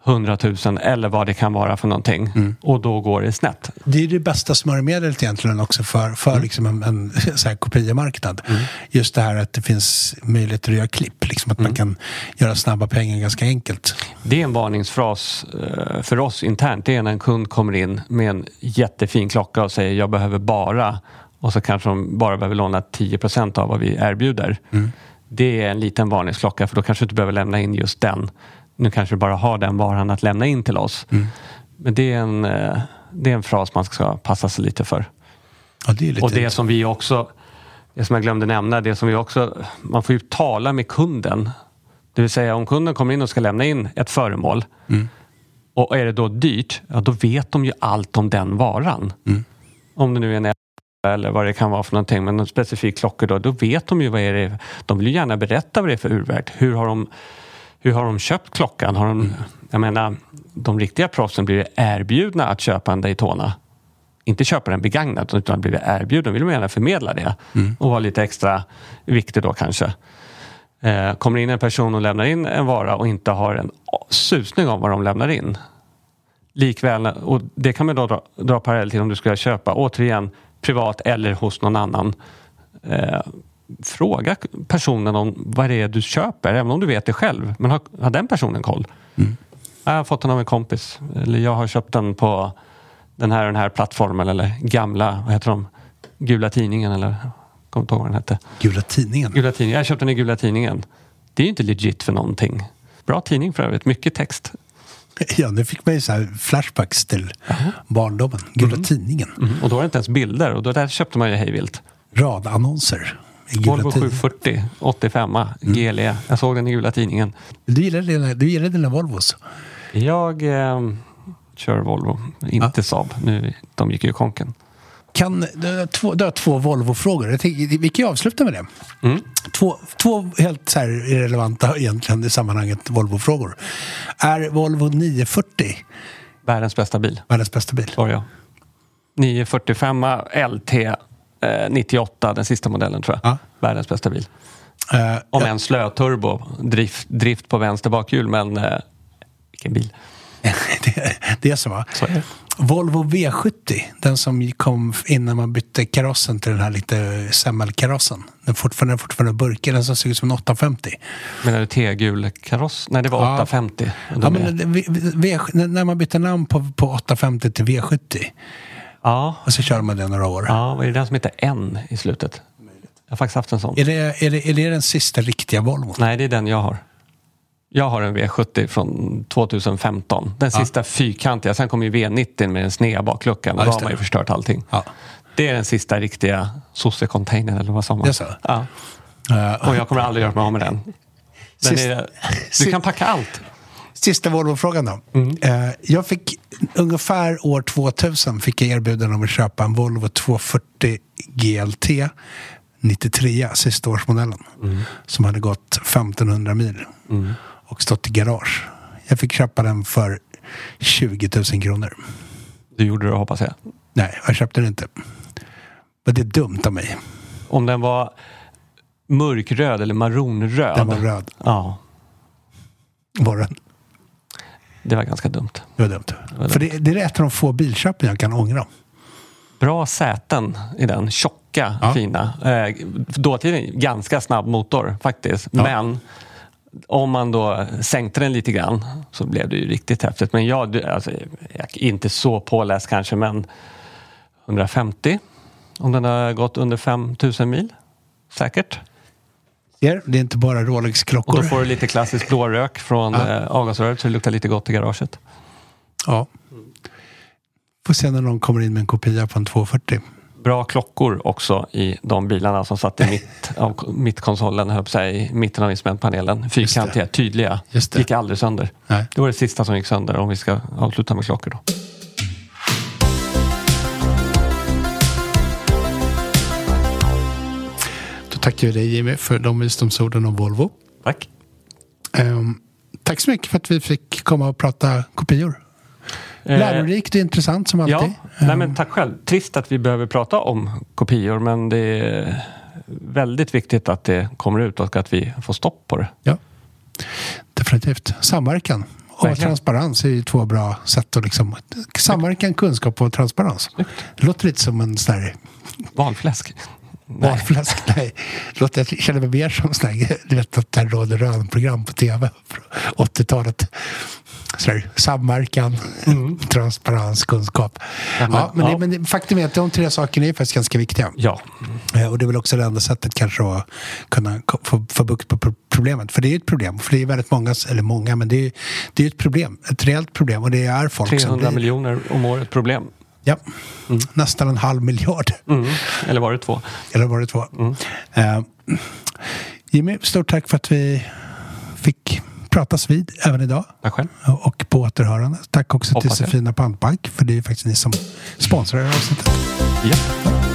100 000 eller vad det kan vara för någonting. Och då går det snett. Det är det bästa smörjmedlet egentligen också för, för liksom en, en så här kopiemarknad. Just det här att det finns möjlighet att göra klipp. Liksom att man kan göra snabba pengar ganska enkelt. Det är en varningsfras eh, för oss internt. Det är när en kund kommer in med en jättefin klocka och säger jag behöver bara och så kanske de bara behöver låna 10% av vad vi erbjuder. Det är en liten varningsklocka för då kanske du inte behöver lämna in just den. Nu kanske du bara har den varan att lämna in till oss. Men det är, en, eh, det är en fras man ska passa sig lite för. Ja, det är lite Och det som vi också, det som jag glömde nämna, det som vi också, man får ju tala med kunden. Det vill säga om kunden kommer in och ska lämna in ett föremål och är det då dyrt, ja då vet de ju allt om den varan. Om det nu är en eller vad det kan vara för någonting, men en specifik klocka då, då vet de ju vad är det De vill ju gärna berätta vad det är för urverk. Hur har de, hur har de köpt klockan? Har de, Jag menar, de riktiga proffsen blir ju erbjudna att köpa en Daytona inte köpa den begagnad utan blivit erbjuden. Vill de gärna förmedla det och vara lite extra viktig då kanske. Eh, kommer in en person och lämnar in en vara och inte har en susning om vad de lämnar in. Likväl, och det kan man då dra, dra parallell till om du ska köpa återigen privat eller hos någon annan. Eh, fråga personen om vad det är du köper, även om du vet det själv. Men har, har den personen koll? Jag har fått den av en kompis. Eller jag har köpt den på den här den här plattformen eller gamla, vad heter de? Gula tidningen eller? Kommer inte ihåg vad den hette. Gula tidningen. Gula tidningen. Jag köpte den i Gula tidningen. Det är ju inte legit för någonting. Bra tidning för övrigt. Mycket text. Ja, nu fick ju så här flashbacks till barndomen. Gula tidningen. Och då är det inte ens bilder. Och då där köpte man ju hejvilt. Radannonser. Volvo tidningen. 740, 85, GLE. Jag såg den i Gula tidningen. Du gillar dina, du gillar dina Volvos. Jag eh, kör Volvo, inte Saab. Nu, de gick ju i konken. Kan, du, har två, du har två Volvo-frågor. Vi kan ju avsluta med det. Två, två helt så här irrelevanta egentligen i sammanhanget Volvo-frågor. Är Volvo 940 Världens bästa bil. världens bästa bil? Var jag. 945 LT eh, 98, den sista modellen tror jag. Ja. Världens bästa bil. Eh, Om ja, en slöturbo, drift, drift på vänster bakhjul, men eh, vilken bil. det, det är så va? Så är det. Volvo V70, den som kom innan man bytte karossen till den här lite semmelkarossen. Den fortfarande, fortfarande burkig, den som ser ut som en 850. Menar du T-gul kaross? Nej, det var Ja. 850. Och Ja, men v, v, när när man bytte namn på, på 850 till V70 ja, och så kör man det några år. ja, vad är det den som heter N i slutet? Jag har faktiskt haft en sån. Är, det, är, det, är det den sista riktiga Volvon? Nej, det är den jag har. Jag har en V70 från 2015. Den sista fyrkantiga. Sen kom ju V90 med den sneda bakluckan. Ja, då har man ju förstört allting. Ja. Det är den sista riktiga sosse-containern eller vad sa man? Det så? Ja. Eh, Och jag kommer aldrig göra mig av med den. den är, du kan packa allt. Sista Volvo-frågan då. Eh, jag fick ungefär år 2000 fick jag erbjudande om att köpa en Volvo 240 GLT 93, sista årsmodellen. Som hade gått 1500 mil och stått i garage. Jag fick köpa den för 20 000 kronor. Du gjorde det hoppas jag. Nej, jag köpte den inte. Men det är dumt av mig. Om den var mörkröd eller maronröd. Den var röd. Ja, Var den. Det var ganska dumt. Det var dumt. För det, det är ett av de få bilköpen jag kan ångra. Bra säten i den. Tjocka, Ja. fina. Eh, dåtiden ganska snabb motor faktiskt. Ja. Men om man då sänkte den lite grann så blev det ju riktigt häftigt. Men jag, alltså, jag är inte så påläst kanske men 150 om den har gått under 5000 mil. Säkert. Ser, det är inte bara Och Rolex-klockor. då får du lite klassisk blårök från Ja. eh, avgasröret så det luktar lite gott i garaget. Ja. Får se när någon kommer in med en kopia på en 240. Bra klockor också i de bilarna som satt i mitt av mittkonsolen, höll säga, i mitten av instrumentpanelen. Fyrkantiga, tydliga. Gick aldrig sönder. Nej. Det var det sista som gick sönder om vi ska avsluta med klockor då. Tackar vi dig Jimmy för de visdomsorden om Volvo. Tack. Ehm, tack så mycket för att vi fick komma och prata kopior. Eh, Lärorikt och intressant som alltid. Ja, nej Ehm, men tack själv. Trist att vi behöver prata om kopior men det är väldigt viktigt att det kommer ut och att vi får stopp på det. Ja, definitivt. Samverkan och Verkligen. transparens är ju två bra sätt att liksom... Samverkan, kunskap och transparens. Det låter lite som en sån här Valfläsk. Nej. valfläsk. Nej, låter, jag känner mig mer som sån här, du vet att det råder rön-program på tv. från 80-talet. Så där, samverkan, transparens, kunskap. Ja, men- Ja, men, ja. Det, men faktum är att de tre sakerna är faktiskt ganska viktiga. Ja, Eh, Och det är väl också det enda sättet kanske att kunna få, få bukt på pro- problemet. För det är ett problem. För det är väldigt många, eller många, men det är, det är ett problem. Ett reellt problem. Och det är folk som 300 blir... miljoner om året problem. Ja, nästan en halv miljard. Mm. Eller var det två? Eller var det två? Mm. Eh, Jimmy, stort tack för att vi fick pratas vid även idag. Tack själv. Och på återhörande. Tack också Hoppas till jag. Sefina Pantbank. För det är ju faktiskt ni som sponsrar avsnittet. Ja.